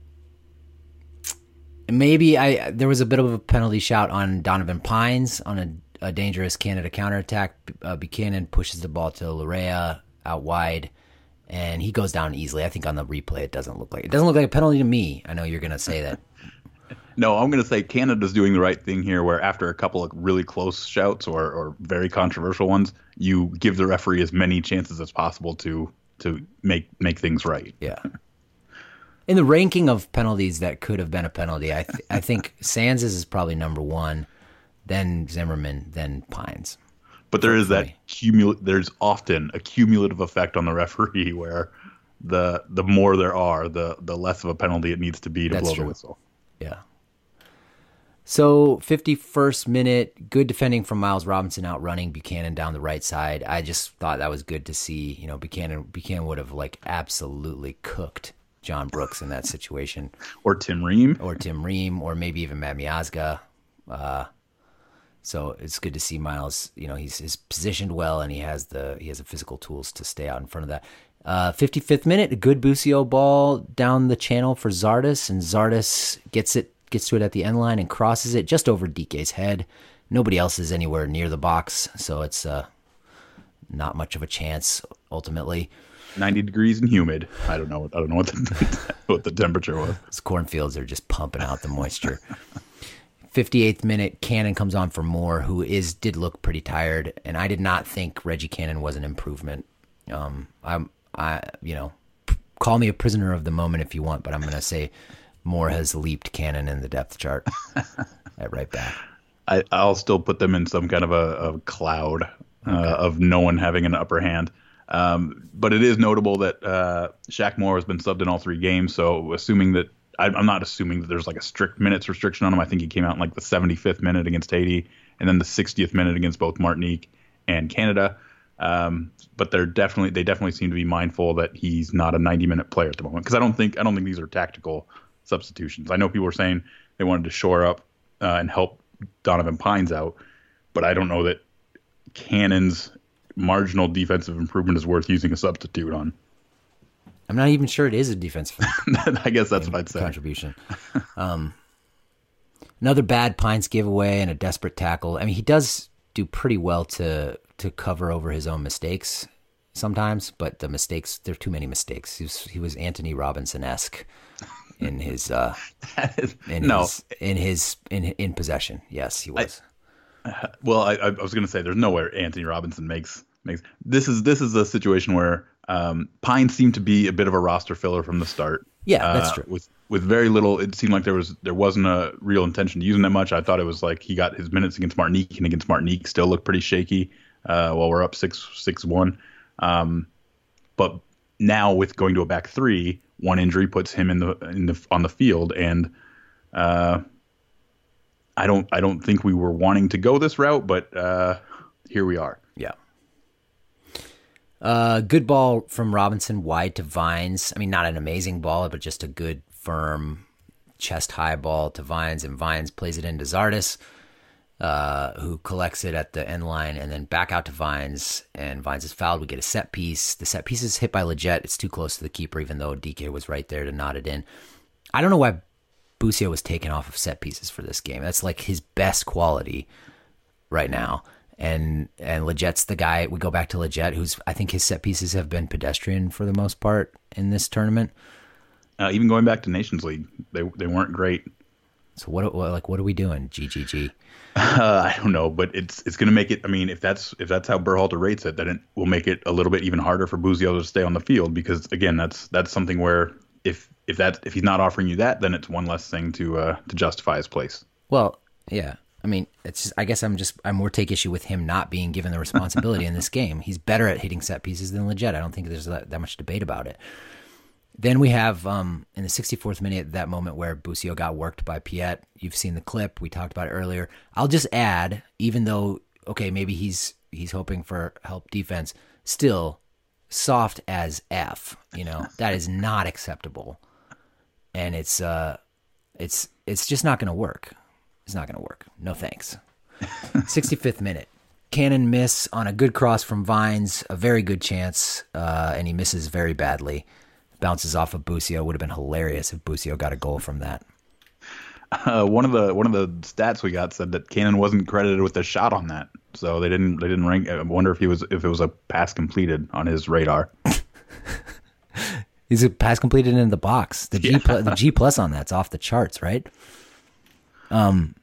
maybe I there was a bit of a penalty shout on Donovan Pines on a, a dangerous Canada counterattack. Uh, Buchanan pushes the ball to Laryea out wide, and he goes down easily. I think on the replay it doesn't look like it doesn't look like a penalty to me. I know you're gonna say that. No, I'm going to say Canada's doing the right thing here, where after a couple of really close shouts or, or very controversial ones, you give the referee as many chances as possible to to make make things right. Yeah. In the ranking of penalties that could have been a penalty, I th- I think Sands is probably number one, then Zimmerman, then Pines. But there is that cumul- There's often a cumulative effect on the referee where the the more there are, the the less of a penalty it needs to be to That's blow true. the whistle. Yeah. So 51st minute, good defending from Miles Robinson out running Buchanan down the right side. I just thought that was good to see. You know, Buchanan Buchanan would have like absolutely cooked John Brooks in that situation, Or Tim Ream. or Tim Ream, or maybe even Matt Miazga. Uh, so it's good to see Miles. You know, he's he's positioned well, and he has the he has the physical tools to stay out in front of that. Uh, 55th minute, a good Busio ball down the channel for Zardes, and Zardes gets it gets to it at the end line and crosses it just over Dike's head. Nobody else is anywhere near the box, so it's uh, not much of a chance ultimately. 90 degrees and humid. I don't know. I don't know what the what the temperature was. Those cornfields are just pumping out the moisture. 58th minute, Cannon comes on for Moore, who is did look pretty tired, and I did not think Reggie Cannon was an improvement. Um, I'm, I, you know, p- call me a prisoner of the moment if you want, but I'm going to say Moore has leaped Cannon in the depth chart at right back. I, I'll still put them in some kind of a, a cloud uh, of no one having an upper hand. Um, but it is notable that uh, Shaq Moore has been subbed in all three games. So assuming that I, I'm not assuming that there's like a strict minutes restriction on him. I think he came out in like the 75th minute against Haiti, and then the 60th minute against both Martinique and Canada. Um, but they're definitely they definitely seem to be mindful that he's not a 90 minute player at the moment because I don't think I don't think these are tactical substitutions. I know people are saying they wanted to shore up uh, and help Donovan Pines out, but I don't know that Cannon's marginal defensive improvement is worth using a substitute on. I'm not even sure it is a defensive I guess that's what I'd say. contribution. Um, another bad Pines giveaway and a desperate tackle. I mean, he does do pretty well to to cover over his own mistakes sometimes, but the mistakes there are too many mistakes. He was, he was Anthony Robinson esque in his uh, in no, his in his in in possession. Yes, he was. well, I, I was going to say there's nowhere Anthony Robinson makes makes this is this is a situation where um, Pine seemed to be a bit of a roster filler from the start. Yeah, that's Uh, true. With with very little, it seemed like there was there wasn't a real intention to use him that much. I thought it was like he got his minutes against Martinique, and against Martinique still looked pretty shaky. Uh, while we're up six six one, um, but now with going to a back three, one injury puts him in the in the on the field, and uh, I don't I don't think we were wanting to go this route, but uh, here we are. Uh, good ball from Robinson wide to Vines. I mean, not an amazing ball, but just a good, firm, chest high ball to Vines, and Vines plays it into Zardes, uh, who collects it at the end line and then back out to Vines. And Vines is fouled. We get a set piece. The set piece is hit by Lletget. It's too close to the keeper, even though Dike was right there to knot it in. I don't know why Busio was taken off of set pieces for this game. That's like his best quality right now. And and Lletget's the guy. We go back to Lletget, who's I think his set pieces have been pedestrian for the most part in this tournament. Uh, even going back to Nations League, they they weren't great. So what, what like what are we doing? GGG. Uh, I don't know, but it's it's going to make it. I mean, if that's if that's how Berhalter rates it, then it will make it a little bit even harder for Busio to stay on the field because again, that's that's something where if if that if he's not offering you that, then it's one less thing to uh, to justify his place. Well, yeah. I mean, it's just, I guess I'm just I more take issue with him not being given the responsibility in this game. He's better at hitting set pieces than Lletget. I don't think there's that, that much debate about it. Then we have um, in the 64th minute that moment where Busio got worked by Piette. You've seen the clip. We talked about it earlier. I'll just add, even though okay, maybe he's he's hoping for help defense, still soft as f. You know that is not acceptable, and it's uh, it's it's just not going to work. It's not going to work. No thanks. 65th minute. Cannon miss on a good cross from Vines, a very good chance, uh, and he misses very badly bounces off of Busio. Would have been hilarious if Busio got a goal from that. Uh, one of the one of the stats we got said that Cannon wasn't credited with a shot on that, so they didn't they didn't rank. I wonder if he was if it was a pass completed on his radar. He's a pass completed in the box. The G yeah. the G plus on that's off the charts, right? Um,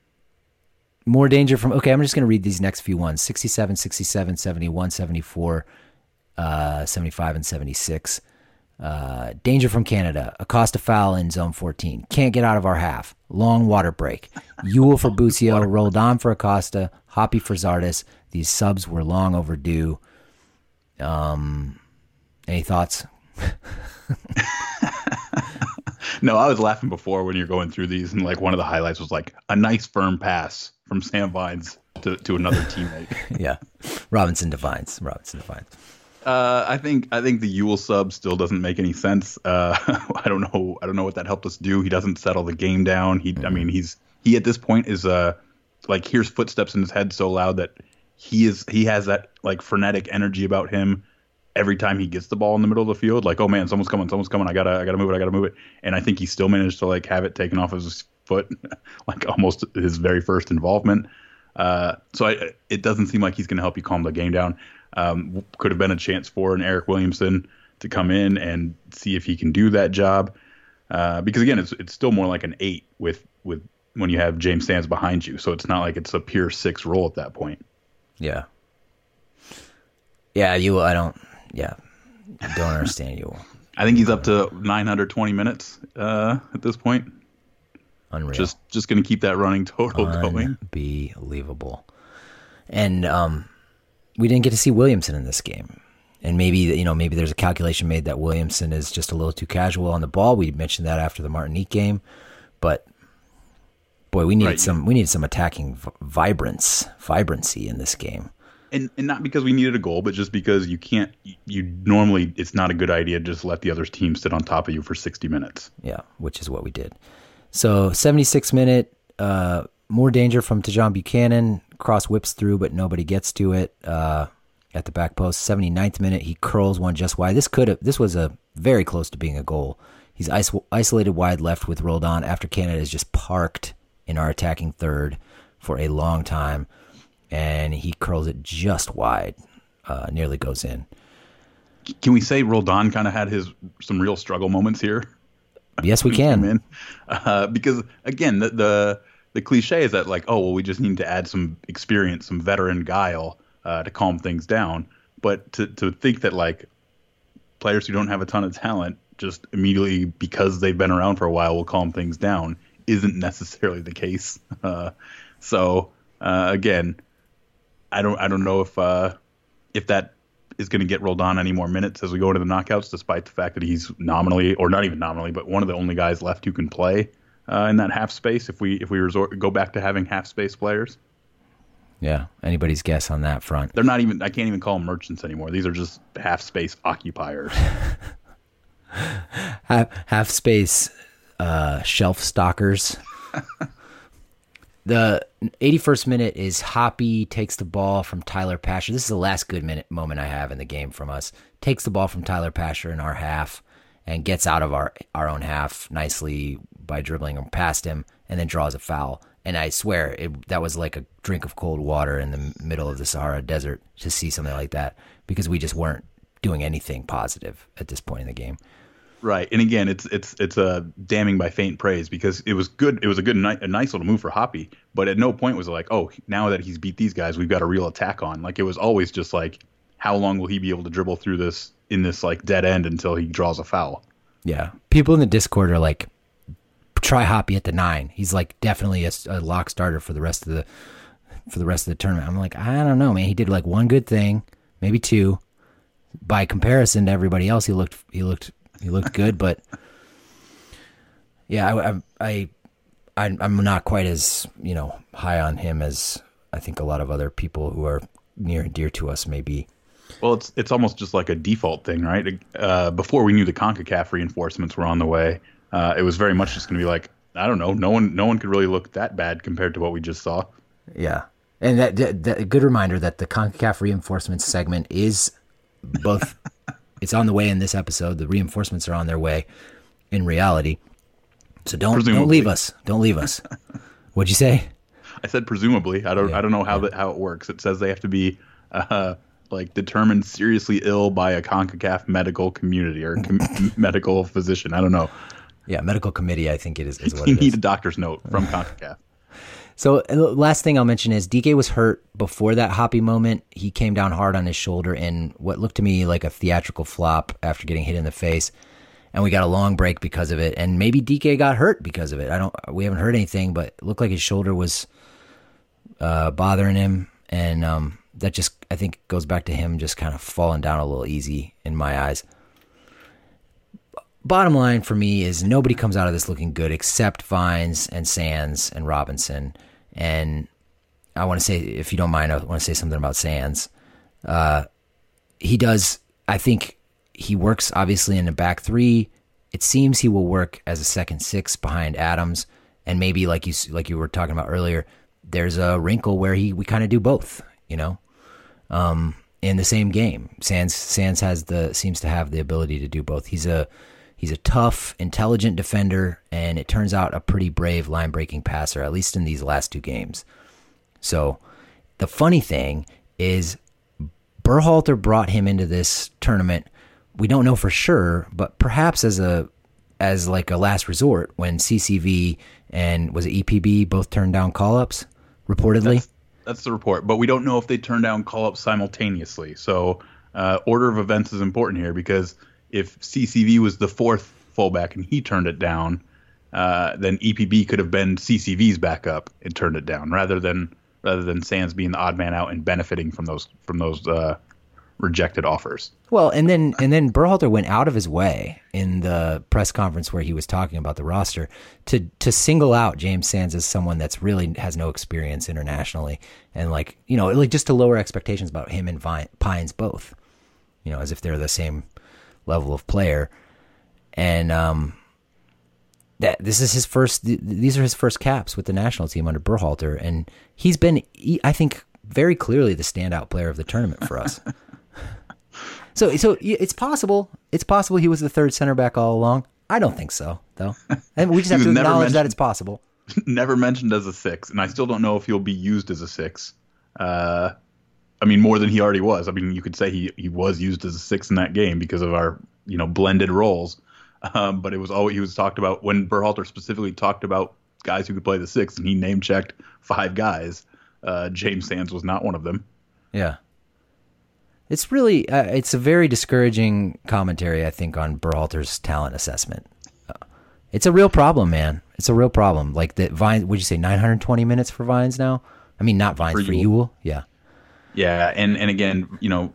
more danger from. Okay, I'm just going to read these next few ones: 67, 67, 71, 74, uh, 75, and 76. Uh, danger from Canada. Acosta foul in zone 14. Can't get out of our half. Long water break. Yueill for Busio. Roldan for Acosta. Hoppe for Zardes. These subs were long overdue. Um, any thoughts? no, I was laughing before when you're going through these, and like one of the highlights was like a nice firm pass from Sam Vines to, to another teammate. yeah, Robinson defines. Robinson defines. Uh, I think I think the Yueill sub still doesn't make any sense. Uh, I don't know. I don't know what that helped us do. He doesn't settle the game down. He, I mean, he's he at this point is uh like hears footsteps in his head so loud that he is he has that like frenetic energy about him every time he gets the ball in the middle of the field. Like, oh man, someone's coming, someone's coming. I gotta I gotta move it. I gotta move it. And I think he still managed to like have it taken off his foot, like almost his very first involvement. Uh, so I, it doesn't seem like he's to help you calm the game down. Um, could have been a chance for an Eric Williamson to come in and see if he can do that job. Uh, because again, it's it's still more like an eight with with when you have James Sands behind you, so it's not like it's a pure six role at that point. Yeah. Yeah, you. I don't. Yeah, I don't understand you. I think he's up to 920 minutes uh, at this point. Unreal. Just just going to keep that running total going. Unbelievable. And um, we didn't get to see Williamson in this game. And maybe you know maybe there's a calculation made that Williamson is just a little too casual on the ball. We mentioned that after the Martinique game, but boy, we needed right. some we needed some attacking vibrance, vibrancy in this game. And and not because we needed a goal, but just because you can't you normally it's not a good idea to just let the other team sit on top of you for 60 minutes. Yeah, which is what we did. So 76 minute uh, more danger from Tajon Buchanan cross whips through, but nobody gets to it uh, at the back post. 79th minute, he curls one just wide. This could have. This was a very close to being a goal. He's isolated wide left with Roldan after Canada is just parked in our attacking third for a long time, and he curls it just wide, uh, nearly goes in. Can we say Roldan kind of had his some real struggle moments here? Yes, we can. Uh, because again, the, the the cliche is that like, oh well, we just need to add some experience, some veteran guile uh, to calm things down. But to to think that like players who don't have a ton of talent just immediately because they've been around for a while will calm things down isn't necessarily the case. Uh, so uh, again, I don't I don't know if uh, if that is going to get Roldan any more minutes as we go into the knockouts, despite the fact that he's nominally or not even nominally, but one of the only guys left who can play uh, in that half space if we if we resort go back to having half space players. Yeah, anybody's guess on that front. They're not even. I can't even call them merchants anymore. These are just half space occupiers. half, half space uh, shelf stalkers. the 81st minute is Hoppe takes the ball from Tyler Pasher. This is the last good minute moment I have in the game from us. Takes the ball from Tyler Pasher in our half and gets out of our our own half nicely by dribbling him past him and then draws a foul. And I swear it, that was like a drink of cold water in the middle of the Sahara Desert to see something like that because we just weren't doing anything positive at this point in the game. Right, and again, it's it's it's a damning by faint praise because it was good. It was a good, a nice little move for Hoppe, but at no point was it like, oh, now that he's beat these guys, we've got a real attack on. Like it was always just like, how long will he be able to dribble through this in this like dead end until he draws a foul? Yeah, people in the Discord are like, try Hoppe at the nine. He's like definitely a, a lock starter for the rest of the for the rest of the tournament. I'm like, I don't know, man. He did like one good thing, maybe two. By comparison to everybody else, he looked he looked he looked good, but yeah, I, I I I'm not quite as you know high on him as I think a lot of other people who are near and dear to us may be. Well, it's it's almost just like a default thing, right? Uh, before we knew the Concacaf reinforcements were on the way, uh, it was very much just going to be like I don't know, no one no one could really look that bad compared to what we just saw. Yeah, and that, that, that a good reminder that the Concacaf reinforcements segment is both it's on the way in this episode. The reinforcements are on their way in reality. So don't presumably. don't leave us. Don't leave us. What'd you say? I said presumably. I don't yeah, I don't know how yeah. that how it works. It says they have to be uh, like determined seriously ill by a CONCACAF medical community or com- medical physician. I don't know. Yeah, medical committee. I think it is. is what you need is. a doctor's note from CONCACAF. So last thing I'll mention is Dike was hurt before that Hoppe moment. He came down hard on his shoulder in what looked to me like a theatrical flop after getting hit in the face. And we got a long break because of it. And maybe Dike got hurt because of it. I don't we haven't heard anything, but it looked like his shoulder was uh, bothering him and um, that just I think goes back to him just kind of falling down a little easy in my eyes. Bottom line for me is nobody comes out of this looking good except Vines and Sands and Robinson and I want to say, if you don't mind, I want to say something about Sands. Uh, he does, I think he works obviously in the back three. It seems he will work as a second six behind Adams, and maybe like you like you were talking about earlier, there's a wrinkle where he we kind of do both, you know, um, in the same game. Sands Sands has the seems to have the ability to do both. He's a He's a tough, intelligent defender, and it turns out a pretty brave line breaking passer, at least in these last two games. So the funny thing is, Berhalter brought him into this tournament. We don't know for sure, but perhaps as a as like a last resort when CCV and was it EPB both turned down call ups reportedly. That's, that's, the report, but we don't know if they turned down call ups simultaneously. So uh, order of events is important here because if CCV was the fourth fullback and he turned it down, uh, then EPB could have been CCV's backup and turned it down rather than rather than Sands being the odd man out and benefiting from those from those uh, rejected offers. Well, and then and then Berhalter went out of his way in the press conference where he was talking about the roster to to single out James Sands as someone that's really has no experience internationally and like you know like just to lower expectations about him and Vine, Pines both, you know, as if they're the same level of player. And um, that this is his first. These are his first caps with the national team under Berhalter, and he's been, I think, very clearly the standout player of the tournament for us. so, so it's possible. It's possible he was the third center back all along. I don't think so, though. And we just have to acknowledge that it's possible. Never mentioned as a six, and I still don't know if he'll be used as a six. Uh, I mean, more than he already was. I mean, you could say he, he was used as a six in that game because of our you know blended roles. Um, but it was always he was talked about when Berhalter specifically talked about guys who could play the six, and he name checked five guys. Uh, James Sands was not one of them. Yeah, it's really uh, it's a very discouraging commentary, I think, on Berhalter's talent assessment. Uh, it's a real problem, man. It's a real problem. Like the Vines, would you say 920 minutes for Vines now? I mean, not Vines for, for Yueill. Yeah. Yeah, and and again, you know,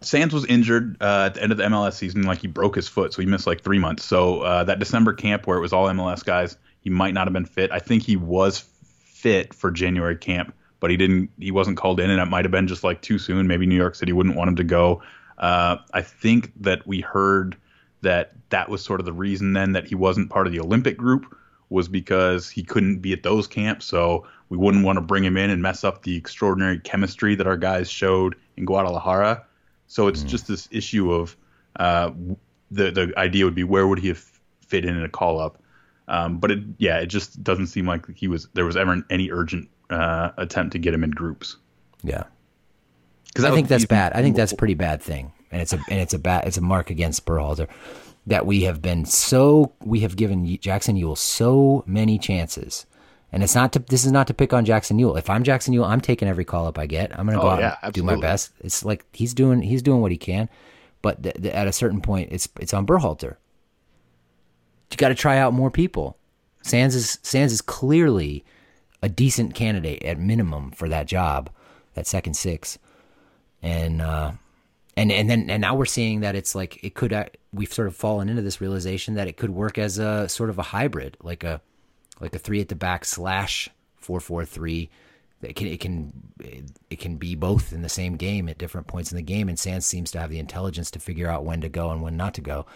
Sands was injured uh, at the end of the MLS season, like he broke his foot, so he missed like three months. So uh, that December camp where it was all MLS guys, he might not have been fit. I think he was fit for January camp, but he didn't. He wasn't called in, and it might have been just like too soon. Maybe New York City wouldn't want him to go. Uh, I think that we heard that that was sort of the reason then that he wasn't part of the Olympic group was because he couldn't be at those camps. So we wouldn't want to bring him in and mess up the extraordinary chemistry that our guys showed in Guadalajara. So it's mm. just this issue of uh, the the idea would be where would he have fit in in a call up, um, but it yeah it just doesn't seem like he was there was ever any urgent uh, attempt to get him in groups. Yeah, because I think that's bad. I think that's a pretty bad thing and it's a and it's a bad it's a mark against Berhalter that we have been so we have given Jackson Yueill so many chances. And it's not to this is not to pick on Jackson Yueill. If I'm Jackson Yueill, I'm taking every call up I get. I'm going to go Oh, out yeah, and do my best. It's like he's doing he's doing what he can, but th- th- at a certain point, it's it's on Berhalter. You got to try out more people. Sands is Sands is clearly a decent candidate at minimum for that job, that second six, and uh, and and then and now we're seeing that it's like it could act- we've sort of fallen into this realization that it could work as a sort of a hybrid, like a like a three at the back slash four four three. It can it can it can be both in the same game at different points in the game, and Sands seems to have the intelligence to figure out when to go and when not to go.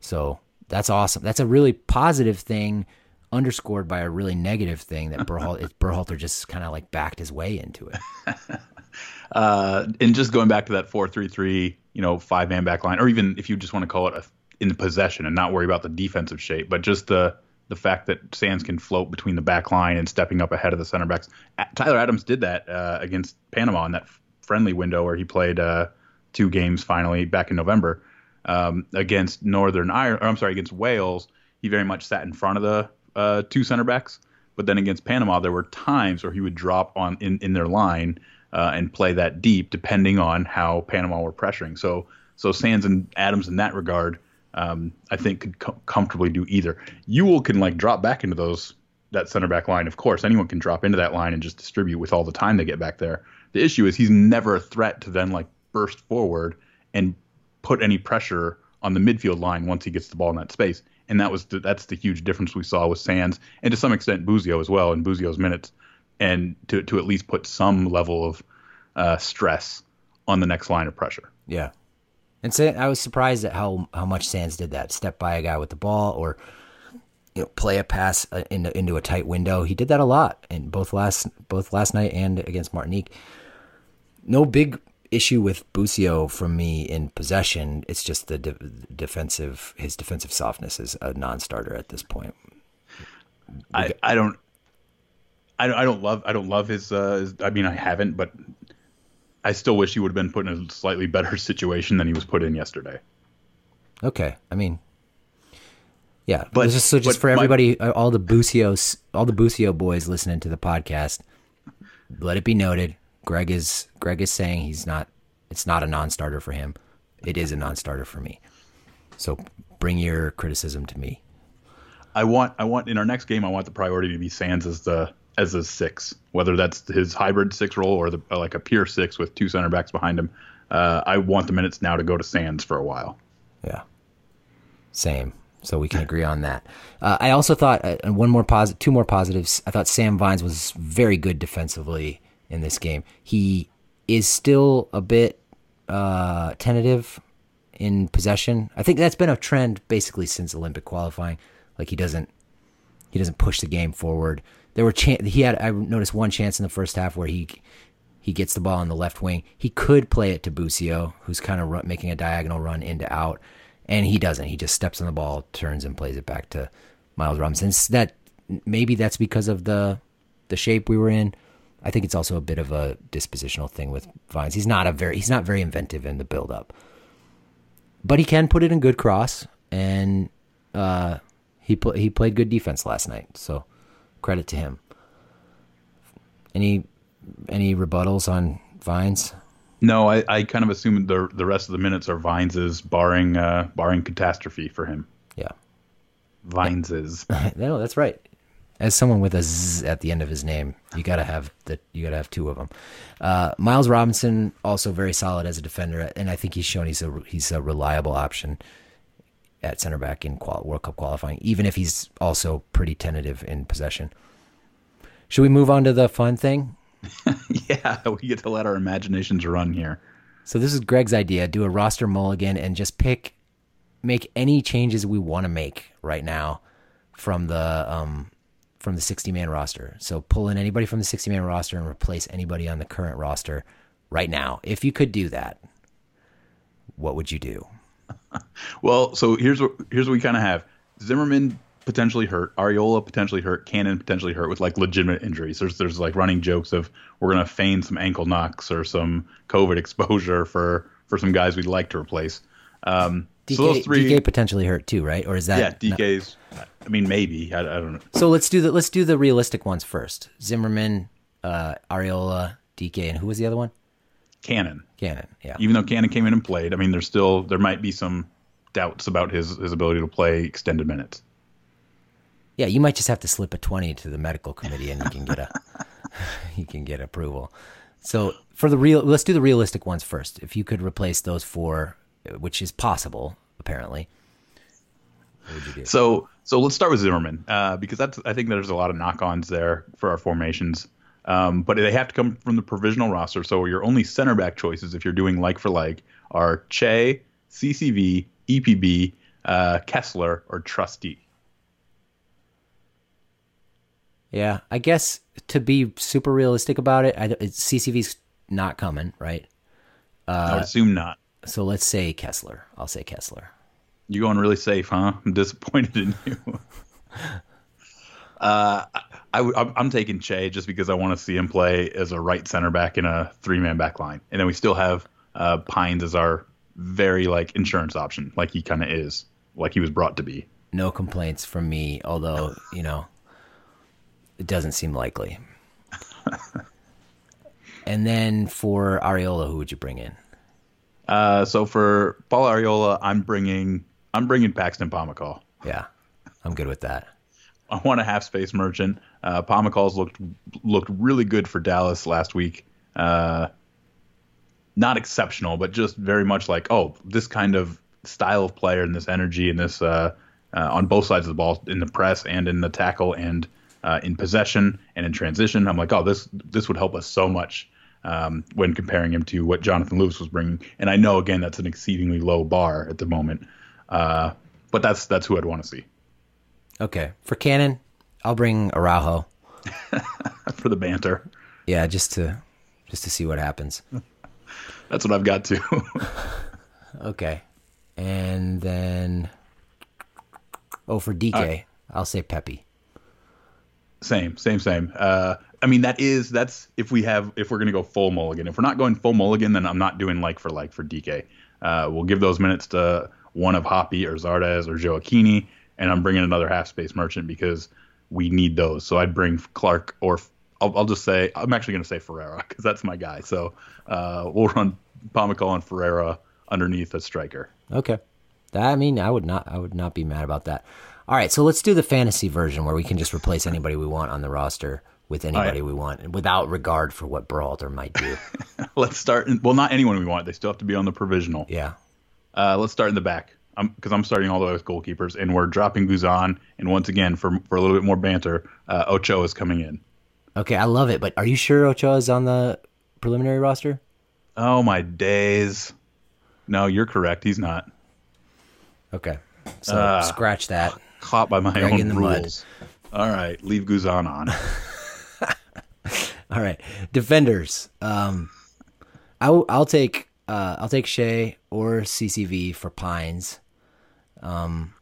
So that's awesome. That's a really positive thing, underscored by a really negative thing that Berhal- Berhalter just kind of like backed his way into it. Uh, and just going back to that four three three, you know, five man back line, or even if you just want to call it a, in possession and not worry about the defensive shape, but just the the fact that Sands can float between the back line and stepping up ahead of the center backs. Tyler Adams did that uh, against Panama in that friendly window where he played uh, two games finally back in November um, against Northern Ireland. I'm sorry, against Wales. He very much sat in front of the uh, two center backs. But then against Panama, there were times where he would drop on in, in their line uh, and play that deep, depending on how Panama were pressuring. So so Sands and Adams in that regard, um, I think could co- comfortably do either. Yueill can like drop back into those that center back line. Of course, anyone can drop into that line and just distribute with all the time they get back there. The issue is he's never a threat to then like burst forward and put any pressure on the midfield line once he gets the ball in that space. And that was the, that's the huge difference we saw with Sands and to some extent Busio as well in Busio's minutes, and to to at least put some level of uh, stress on the next line of pressure. Yeah. And say I was surprised at how how much Sands did that. Step by a guy with the ball or you know play a pass uh, into into a tight window. He did that a lot in both last both last night and against Martinique. No big issue with Busio from me in possession. It's just the de- defensive his defensive softness is a non-starter at this point. I, I don't I don't I don't love I don't love his, uh, his I mean I haven't but I still wish he would have been put in a slightly better situation than he was put in yesterday. Okay, I mean, yeah, But- just so just but for everybody, uh, all the Busio, all the Busio boys listening to the podcast, let it be noted, Greg is Greg is saying he's not. It's not a non-starter for him. It is a non-starter for me. So bring your criticism to me. I want I want in our next game I want the priority to be Sands as the as a six, whether that's his hybrid six role or the or like a pure six with two center backs behind him. Uh, I want the minutes now to go to Sands for a while. Yeah. Same. So we can agree on that. Uh, I also thought uh, one more positive, two more positives. I thought Sam Vines was very good defensively in this game. He is still a bit uh, tentative in possession. I think that's been a trend basically since Olympic qualifying. Like he doesn't he doesn't push the game forward. There were chan- he had I noticed one chance in the first half where he he gets the ball on the left wing. He could play it to Busio, who's kind of run, making a diagonal run into out, and he doesn't. He just steps on the ball, turns, and plays it back to Miles Robinson. That maybe that's because of the the shape we were in. I think it's also a bit of a dispositional thing with Vines. He's not a very he's not very inventive in the build up, but he can put it in good cross, and uh, he pl- he played good defense last night. So credit to him. Any any rebuttals on Vines? No, I, I kind of assume the the rest of the minutes are Vines's, barring uh, barring catastrophe for him. Yeah. Vines's. no, that's right. As someone with a Z at the end of his name, you gotta have the you gotta have two of them. Uh, Miles Robinson also very solid as a defender, and I think he's shown he's a he's a reliable option at center back in qual- World Cup qualifying, even if he's also pretty tentative in possession. Should we move on to the fun thing? yeah, we get to let our imaginations run here. So this is Greg's idea: do a roster mulligan and just pick, make any changes we want to make right now from the um from the sixty man roster. So pull in anybody from the sixty man roster and replace anybody on the current roster right now. If you could do that, what would you do? Well, so here's what here's what we kind of have: Zimmerman potentially hurt, Arriola potentially hurt, Cannon potentially hurt with like legitimate injuries. There's there's like running jokes of we're gonna feign some ankle knocks or some COVID exposure for for some guys we'd like to replace. Um, Dike, so those three, Dike potentially hurt too, right? Or is that yeah, Dike's. I mean, maybe I, I don't know. So let's do the let's do the realistic ones first. Zimmerman, uh, Arriola, Dike, and who was the other one? Cannon. Cannon. Yeah. Even though Cannon came in and played, I mean, there's still there might be some doubts about his his ability to play extended minutes. Yeah, you might just have to slip a twenty to the medical committee, and you can get a you can get approval. So for the real, let's do the realistic ones first. If you could replace those four, which is possible apparently, what would you do? So so let's start with Zimmerman uh, because that's I think there's a lot of knock-ons there for our formations. Um, but they have to come from the provisional roster. So your only center back choices, if you're doing like for like, are Che, CCV, EPB, uh, Kessler, or Trusty. Yeah, I guess to be super realistic about it, I, CCV's not coming, right? I would assume not. So let's say Kessler. I'll say Kessler. You're going really safe, huh? I'm disappointed in you. uh, I, am I'm taking Che just because I want to see him play as a right center back in a three man back line, and then we still have uh, Pines as our very like insurance option, like he kind of is, like he was brought to be. No complaints from me, although you know it doesn't seem likely. and then for Arriola, who would you bring in? Uh, so for Paul Arriola, I'm bringing I'm bringing Paxton Pomykal. Yeah, I'm good with that. I want a half space merchant. Uh, looked looked really good for Dallas last week. Uh, not exceptional, but just very much like oh, this kind of style of player and this energy and this uh, uh, on both sides of the ball in the press and in the tackle and uh, in possession and in transition. I'm like, oh, this this would help us so much um, when comparing him to what Jonathan Lewis was bringing. And I know again that's an exceedingly low bar at the moment, uh, but that's that's who I'd want to see Okay, for Cannon, I'll bring Araujo. for the banter. Yeah, just to just to see what happens. That's what I've got too. Okay, and then oh, for Dike, I'll say Pepi. same, same, same. Uh, I mean, that is that's if we have if we're gonna go full mulligan. If we're not going full mulligan, then I'm not doing like for like for Dike. Uh, we'll give those minutes to one of Hoppe or Zardes or Gioacchini, and I'm bringing another half space merchant because we need those. So I'd bring Clark or I'll, I'll just say I'm actually gonna say Ferreira because that's my guy. So uh, we'll run Pomykal and Ferreira underneath a striker. Okay. That, I mean, I would not I would not be mad about that. All right, so let's do the fantasy version where we can just replace anybody we want on the roster with anybody we want without regard for what Berhalter might do. Let's start. In, well, not anyone we want. They still have to be on the provisional. yeah. Uh, let's start in the back because I'm, starting all the way with goalkeepers, and we're dropping Guzan. And once again, for for a little bit more banter, uh, Ochoa is coming in. Okay, I love it, but are you sure Ochoa is on the preliminary roster? Oh my days! No, you're correct. He's not. Okay. So Ah. scratch that. Caught by my Drag own in the mud. rules. All right, leave Guzan on. All right, defenders. Um, I'll I'll take uh I'll take Che or CCV for Pines. Um,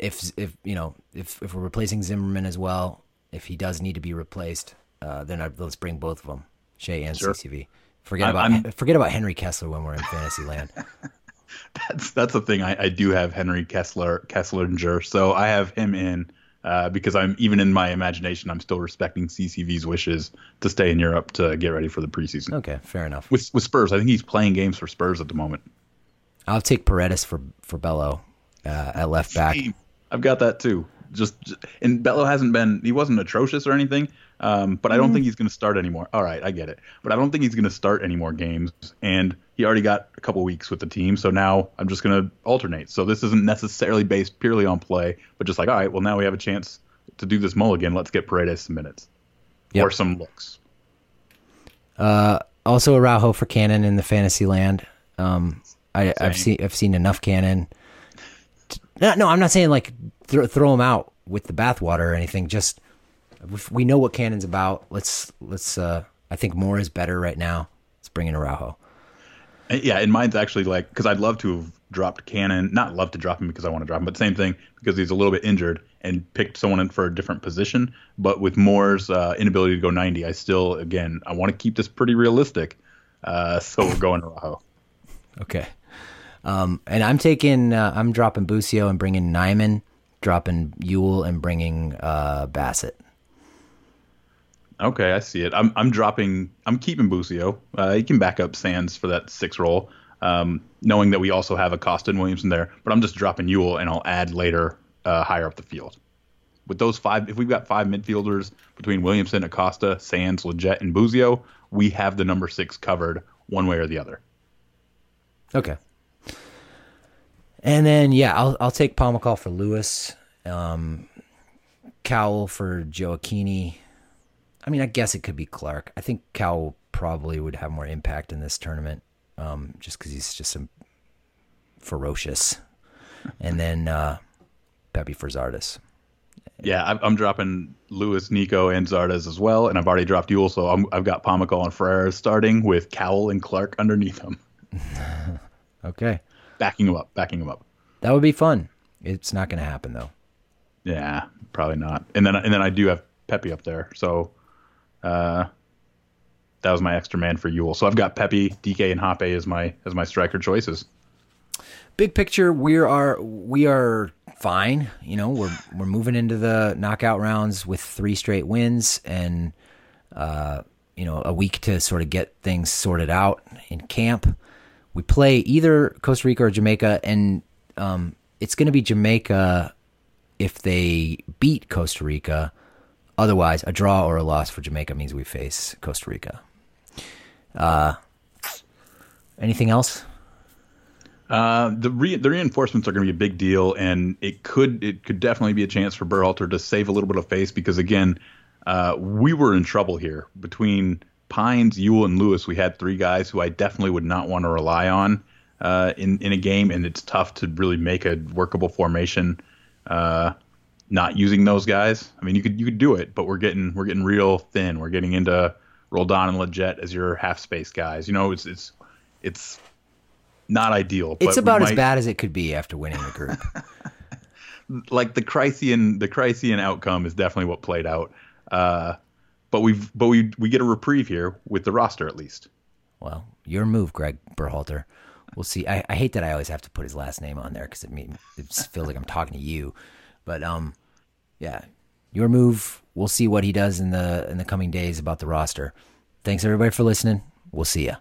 if if you know if if we're replacing Zimmerman as well, if he does need to be replaced, uh, then I, let's bring both of them, Che and Sure. CCV. Forget I'm- about I'm- forget about Henry Kessler when we're in fantasy land. that's that's the thing. I, I do have Henry Kessler Kesslinger, so I have him in uh, because I'm even in my imagination, I'm still respecting CCV's wishes to stay in Europe to get ready for the preseason. Okay, fair enough. With with Spurs, I think he's playing games for Spurs at the moment. I'll take Paredes for for Bello uh, at left back. I've got that too. Just, just and Bello hasn't been he wasn't atrocious or anything, um, but I don't think he's going to start anymore. All right, I get it, but I don't think he's going to start any more games. And he already got a couple weeks with the team, so now I'm just going to alternate. So this isn't necessarily based purely on play, but just like all right, well now we have a chance to do this mulligan. Let's get Paredes some minutes Yep. or some looks. Uh, also Araujo for Cannon in the fantasy land. Um, I, I've seen I've seen enough Cannon. to- no, no, I'm not saying like throw, throw him out with the bathwater or anything. Just if we know what Cannon's about. Let's let's. Uh, I think more is better right now. Let's bring in Araujo. Yeah, and mine's actually like because I'd love to have dropped Cannon, not love to drop him because I want to drop him, but same thing because he's a little bit injured and picked someone in for a different position. But with Moore's uh, inability to go 90, I still again I want to keep this pretty realistic. Uh, so we're going Araujo. Okay. Um, and I'm taking, uh, I'm dropping Busio and bringing Nyman, dropping Yueill and bringing uh, Bassett. Okay, I see it. I'm I'm dropping. I'm keeping Busio. Uh, he can back up Sands for that six role, um, knowing that we also have Acosta and Williamson there. But I'm just dropping Yueill, and I'll add later uh, higher up the field. With those five, if we've got five midfielders between Williamson, Acosta, Sands, Lletget, and Busio, we have the number six covered one way or the other. Okay. And then yeah, I'll I'll take Pomykal for Lewis, um, Cowell for Gioacchini. I mean, I guess it could be Clark. I think Cowell probably would have more impact in this tournament, um, just because he's just some ferocious. And then uh, Pepi for Zardes. Yeah, I'm, I'm dropping Lewis, Nico, and Zardes as well, and I've already dropped Yueill, so i have got Pomykal and Ferreira starting with Cowell and Clark underneath them. okay. Backing him up, backing him up. That would be fun. It's not going to happen though. Yeah, probably not. And then and then I do have Pepi up there, so uh, that was my extra man for Yueill. So I've got Pepi, Dike, and Hoppe as my as my striker choices. Big picture, we are we are fine. You know, we're we're moving into the knockout rounds with three straight wins and uh, you know a week to sort of get things sorted out in camp. We play either Costa Rica or Jamaica, and um, it's going to be Jamaica if they beat Costa Rica Otherwise, a draw or a loss for Jamaica means we face Costa Rica. Uh, anything else? Uh, the re- the reinforcements are going to be a big deal, and it could it could definitely be a chance for Berhalter to save a little bit of face because again, uh, we were in trouble here between Pines, Yueill, and Lewis. We had three guys who I definitely would not want to rely on uh, in in a game, and it's tough to really make a workable formation. Uh, not using those guys. I mean, you could you could do it, but we're getting we're getting real thin. We're getting into Roldan and Lletget as your half space guys. You know, it's it's it's not ideal. It's about might, as bad as it could be after winning the group. like the Chrysian the Chrysian outcome is definitely what played out. Uh, but we've but we we get a reprieve here with the roster at least. Well, your move, Gregg Berhalter. We'll see. I, I hate that I always have to put his last name on there because it means it feels like I'm talking to you. But um, yeah, your move. We'll see what he does in the in the coming days about the roster. Thanks everybody for listening. We'll see ya.